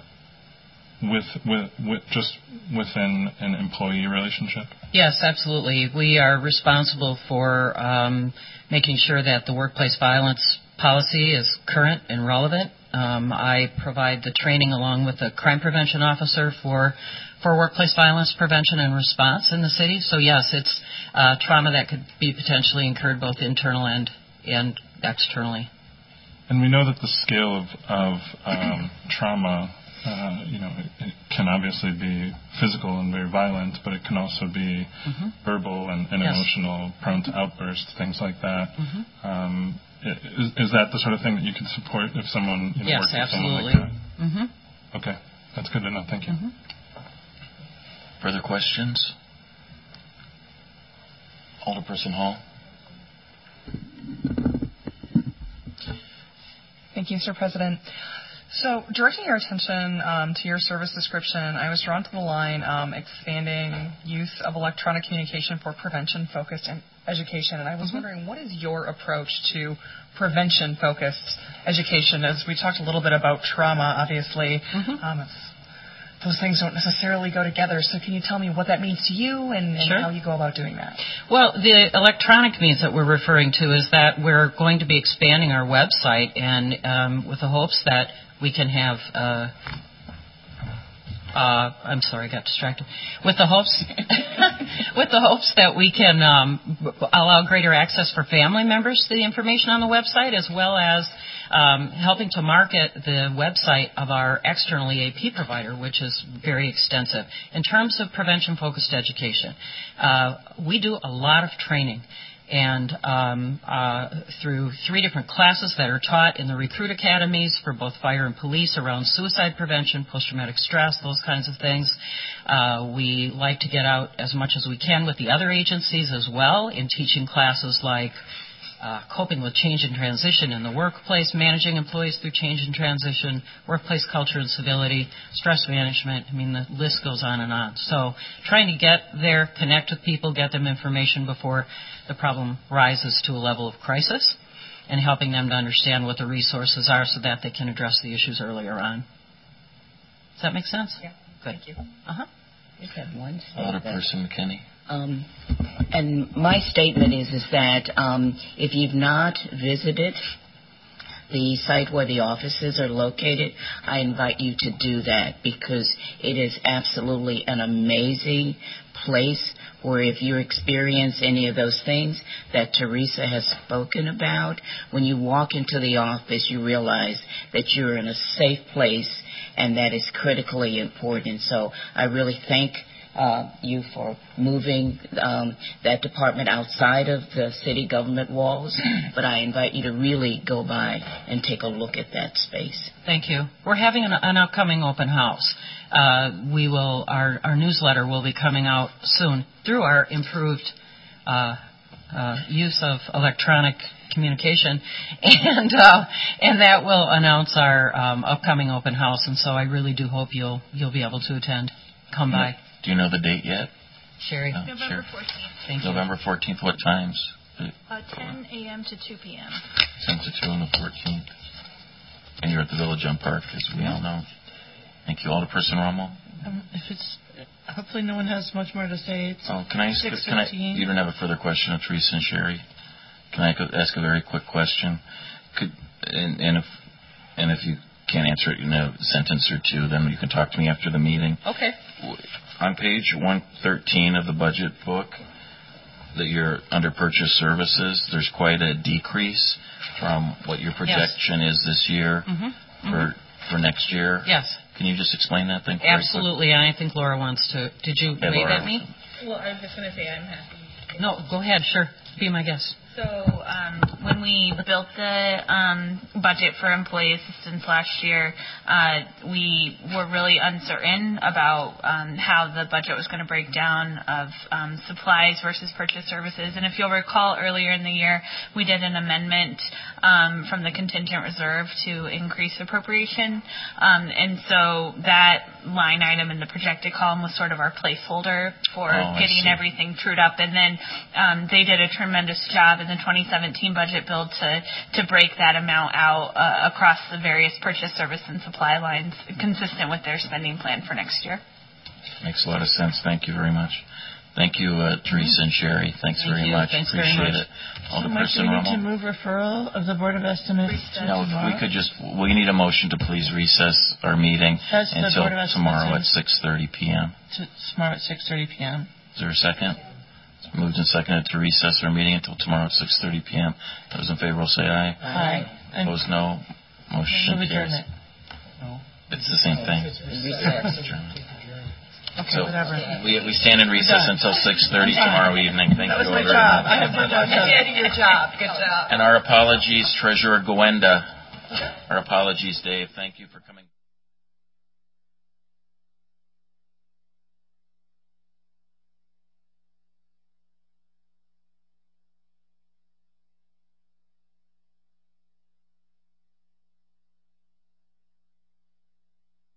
N: with, with, with just within an employee relationship?
Q: Yes, absolutely. We are responsible for um, making sure that the workplace violence policy is current and relevant. Um, I provide the training along with the crime prevention officer for for workplace violence prevention and response in the city. So yes, it's uh, trauma that could be potentially incurred both internal and and externally.
N: And we know that the scale of, of um, trauma, uh, you know, it, it, can obviously be physical and very violent, but it can also be
Q: mm-hmm.
N: verbal and, and
Q: yes.
N: emotional, prone to outbursts, things like that.
Q: Mm-hmm.
N: Um, is that the sort of thing that you can support if someone you know,
Q: yes,
N: works with someone like
Q: that? Yes, absolutely. Mm-hmm.
N: Okay, that's good to know. Thank you.
Q: Mm-hmm.
D: Further questions? Alderperson Hall.
R: Thank you, Mr. President. So, directing your attention um, to your service description, I was drawn to the line um, expanding use of electronic communication for prevention focused and education. And I was mm-hmm. wondering, what is your approach to prevention focused education? As we talked a little bit about trauma, obviously, mm-hmm. um, those things don't necessarily go together. So, can you tell me what that means to you and, and
Q: sure.
R: how you go about doing that?
Q: Well, the electronic means that we're referring to is that we're going to be expanding our website, and um, with the hopes that we can have. Uh, uh, I'm sorry, I got distracted. With the hopes, with the hopes that we can um, allow greater access for family members to the information on the website, as well as um, helping to market the website of our external EAP provider, which is very extensive. In terms of prevention-focused education, uh, we do a lot of training and um, uh, through three different classes that are taught in the recruit academies for both fire and police around suicide prevention, post-traumatic stress, those kinds of things. Uh, we like to get out as much as we can with the other agencies as well in teaching classes like uh, coping with change and transition in the workplace, managing employees through change and transition, workplace culture and civility, stress management. I mean, the list goes on and on. So trying to get there, connect with people, get them information before the problem rises to a level of crisis, and helping them to understand what the resources are so that they can address the issues earlier on. Does that make sense?
R: Yeah.
Q: Good.
R: Thank you.
Q: Uh-huh.
G: Just have one
D: Alderperson, McKinney.
G: Um, and my statement is is that um, if you've not visited the site where the offices are located, I invite you to do that because it is absolutely an amazing place where if you experience any of those things that Teresa has spoken about, when you walk into the office, you realize that you're in a safe place and that is critically important. So I really thank uh, you for moving um, that department outside of the city government walls, but I invite you to really go by and take a look at that space.
Q: Thank you. We're having an, an upcoming open house. Uh, we will our, our newsletter will be coming out soon through our improved uh, uh, use of electronic communication, and uh, and that will announce our um, upcoming open house. And so I really do hope you'll you'll be able to attend. Come by.
D: Do you know the date yet?
Q: Sherry.
B: No, November 14th.
Q: Thank
D: November 14th. What times?
B: Uh, 10 a.m. to 2 p.m.
D: 10 to 2 on the 14th. And you're at the Village on Park, as we all know. Thank you. Alderperson Rummel?
J: Um, if it's hopefully no one has much more to say. It's
D: oh, can I ask? Can I? You don't have a further question of Teresa and Sherry. Can I ask a very quick question? Could and, and if and if you can't answer it in a sentence or two, then you can talk to me after the meeting.
Q: Okay
D: on page 113 of the budget book that you're under purchase services, there's quite a decrease from what your projection yes. is this year
Q: mm-hmm.
D: for
Q: mm-hmm.
D: for next year.
Q: Yes.
D: Can you just explain that thing?
Q: Absolutely, and I think Laura wants to. Did you
D: hey,
Q: wave
D: Laura.
Q: at me?
B: Well, I was just going to say I'm happy.
Q: No, go ahead. Sure, be my guest.
B: So um, when we built the um, budget for employee assistance last year, uh, we were really uncertain about um, how the budget was going to break down of um, supplies versus purchase services. And if you'll recall, earlier in the year, we did an amendment um, from the contingent reserve to increase appropriation. Um, and so that line item in the projected column was sort of our placeholder for
D: oh,
B: getting everything trued up. And then they did a tremendous job in the 2017 budget bill to to break that amount out uh, across the various purchase service and supply lines, consistent with their spending plan for next year.
D: Makes a lot of sense. Thank you very much. Thank you, uh, Teresa and Sherry. Thanks
Q: Thank
D: very
Q: you.
D: much.
Q: Thanks
D: Appreciate
Q: very much.
D: it. Alderperson
J: Mike, do we need to move referral of the Board of Estimates to
D: No,
J: tomorrow?
D: we could just, we need a motion to please recess our meeting
J: That's the
D: until
J: Board of Estimates
D: tomorrow at 6:30 PM.
J: To, tomorrow at 6:30 p.m.
D: Is there a second? It's moved and seconded to recess our meeting until tomorrow at 6:30 PM. Those in favor will say aye.
J: Aye. And
D: Opposed, no. Motion
J: move
D: carries.
J: adjournment.
D: It's the same thing.
G: Recess.
J: Okay,
D: So
J: whatever.
D: we, we stand in recess until 6:30 tomorrow evening. Thank
J: That was
D: you
J: my
D: all very
J: job.
D: much.
J: I have my job.
I: You did your job. Good job.
D: And our apologies, Treasurer Gawenda. Our apologies, Dave. Thank you for coming.